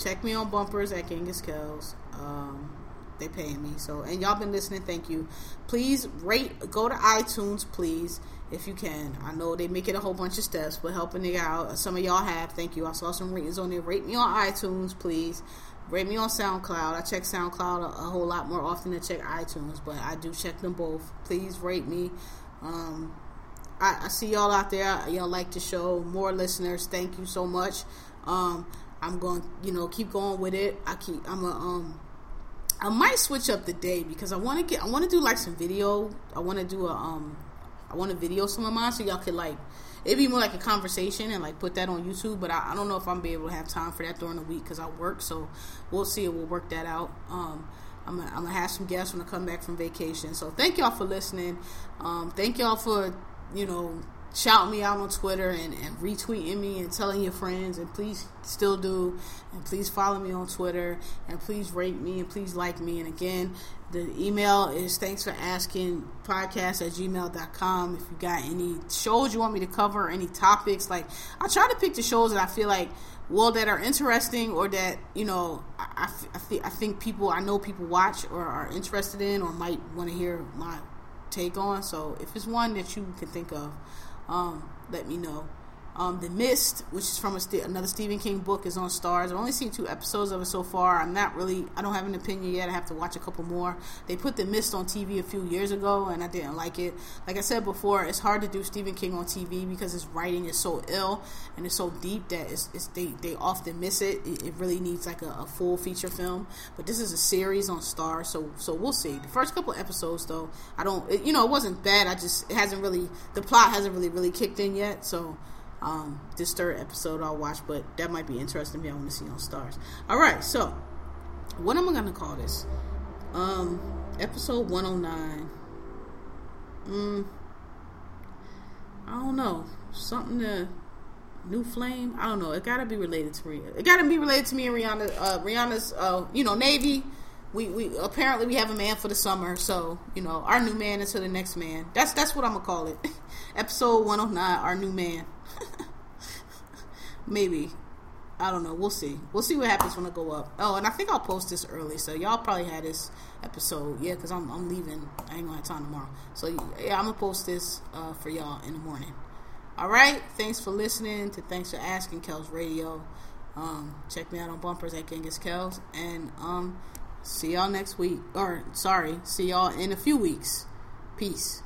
check me on bumpers at Genghis Kells. Um, they paying me so, and y'all been listening. Thank you. Please rate. Go to iTunes, please, if you can. I know they make it a whole bunch of steps, but helping it out. Some of y'all have. Thank you. I saw some ratings on there. Rate me on iTunes, please. Rate me on SoundCloud. I check SoundCloud a, a whole lot more often than check iTunes, but I do check them both. Please rate me. Um, I, I, see y'all out there. Y'all like the show. More listeners. Thank you so much. Um, I'm going, you know, keep going with it. I keep. I'm a. Um, I might switch up the day because I want to get. I want to do like some video. I want to do a. Um, I want to video some of mine so y'all could like. It'd be more like a conversation and like put that on YouTube. But I, I don't know if I'm be able to have time for that during the week because I work. So we'll see. We'll work that out. Um, I'm gonna, I'm gonna have some guests when I come back from vacation. So thank y'all for listening. Um, thank y'all for you know, shouting me out on Twitter and, and, retweeting me and telling your friends. And please still do. And please follow me on Twitter. And please rate me and please like me. And again, the email is thanks for asking podcast at gmail.com. If you got any shows you want me to cover, any topics, like I try to pick the shows that I feel like well that are interesting or that you know I, I, I think people I know people watch or are interested in or might want to hear my take on. So if it's one that you can think of, um, let me know. Um, the Mist, which is from st- another Stephen King book, is on Starz. I've only seen two episodes of it so far. I'm not really, I don't have an opinion yet. I have to watch a couple more. They put The Mist on TV a few years ago, and I didn't like it. Like I said before, it's hard to do Stephen King on TV because his writing is so ill and it's so deep that it's, it's they, they often miss it. it. it really needs like a, a, full feature film. But this is a series on Starz, so so we'll see. The first couple episodes, though, I don't, it, you know, it wasn't bad. I just it hasn't really, the plot hasn't really really kicked in yet, so. Um, this third episode I'll watch, but that might be interesting if I want to see on Starz. All right, so what am I gonna call this? Um, episode one hundred nine. Mm, I don't know. Something to new flame. I don't know. It gotta be related to Rihanna. It gotta be related to me and Rihanna. Uh, Rihanna's, uh, you know, Navy. We, we apparently we have a man for the summer, so you know our new man until the next man. That's that's what I'm gonna call it. Episode 109, our new man. Maybe. I don't know. We'll see. We'll see what happens when I go up. Oh, and I think I'll post this early, so y'all probably had this episode. Yeah, because I'm, I'm leaving. I ain't gonna have time tomorrow. So yeah, I'm gonna post this uh, for y'all in the morning. All right. Thanks for listening to Thanks for Asking Kels Radio. Um, check me out on bumpers at Genghis Kels. And um, see y'all next week. Or, sorry, see y'all in a few weeks. Peace.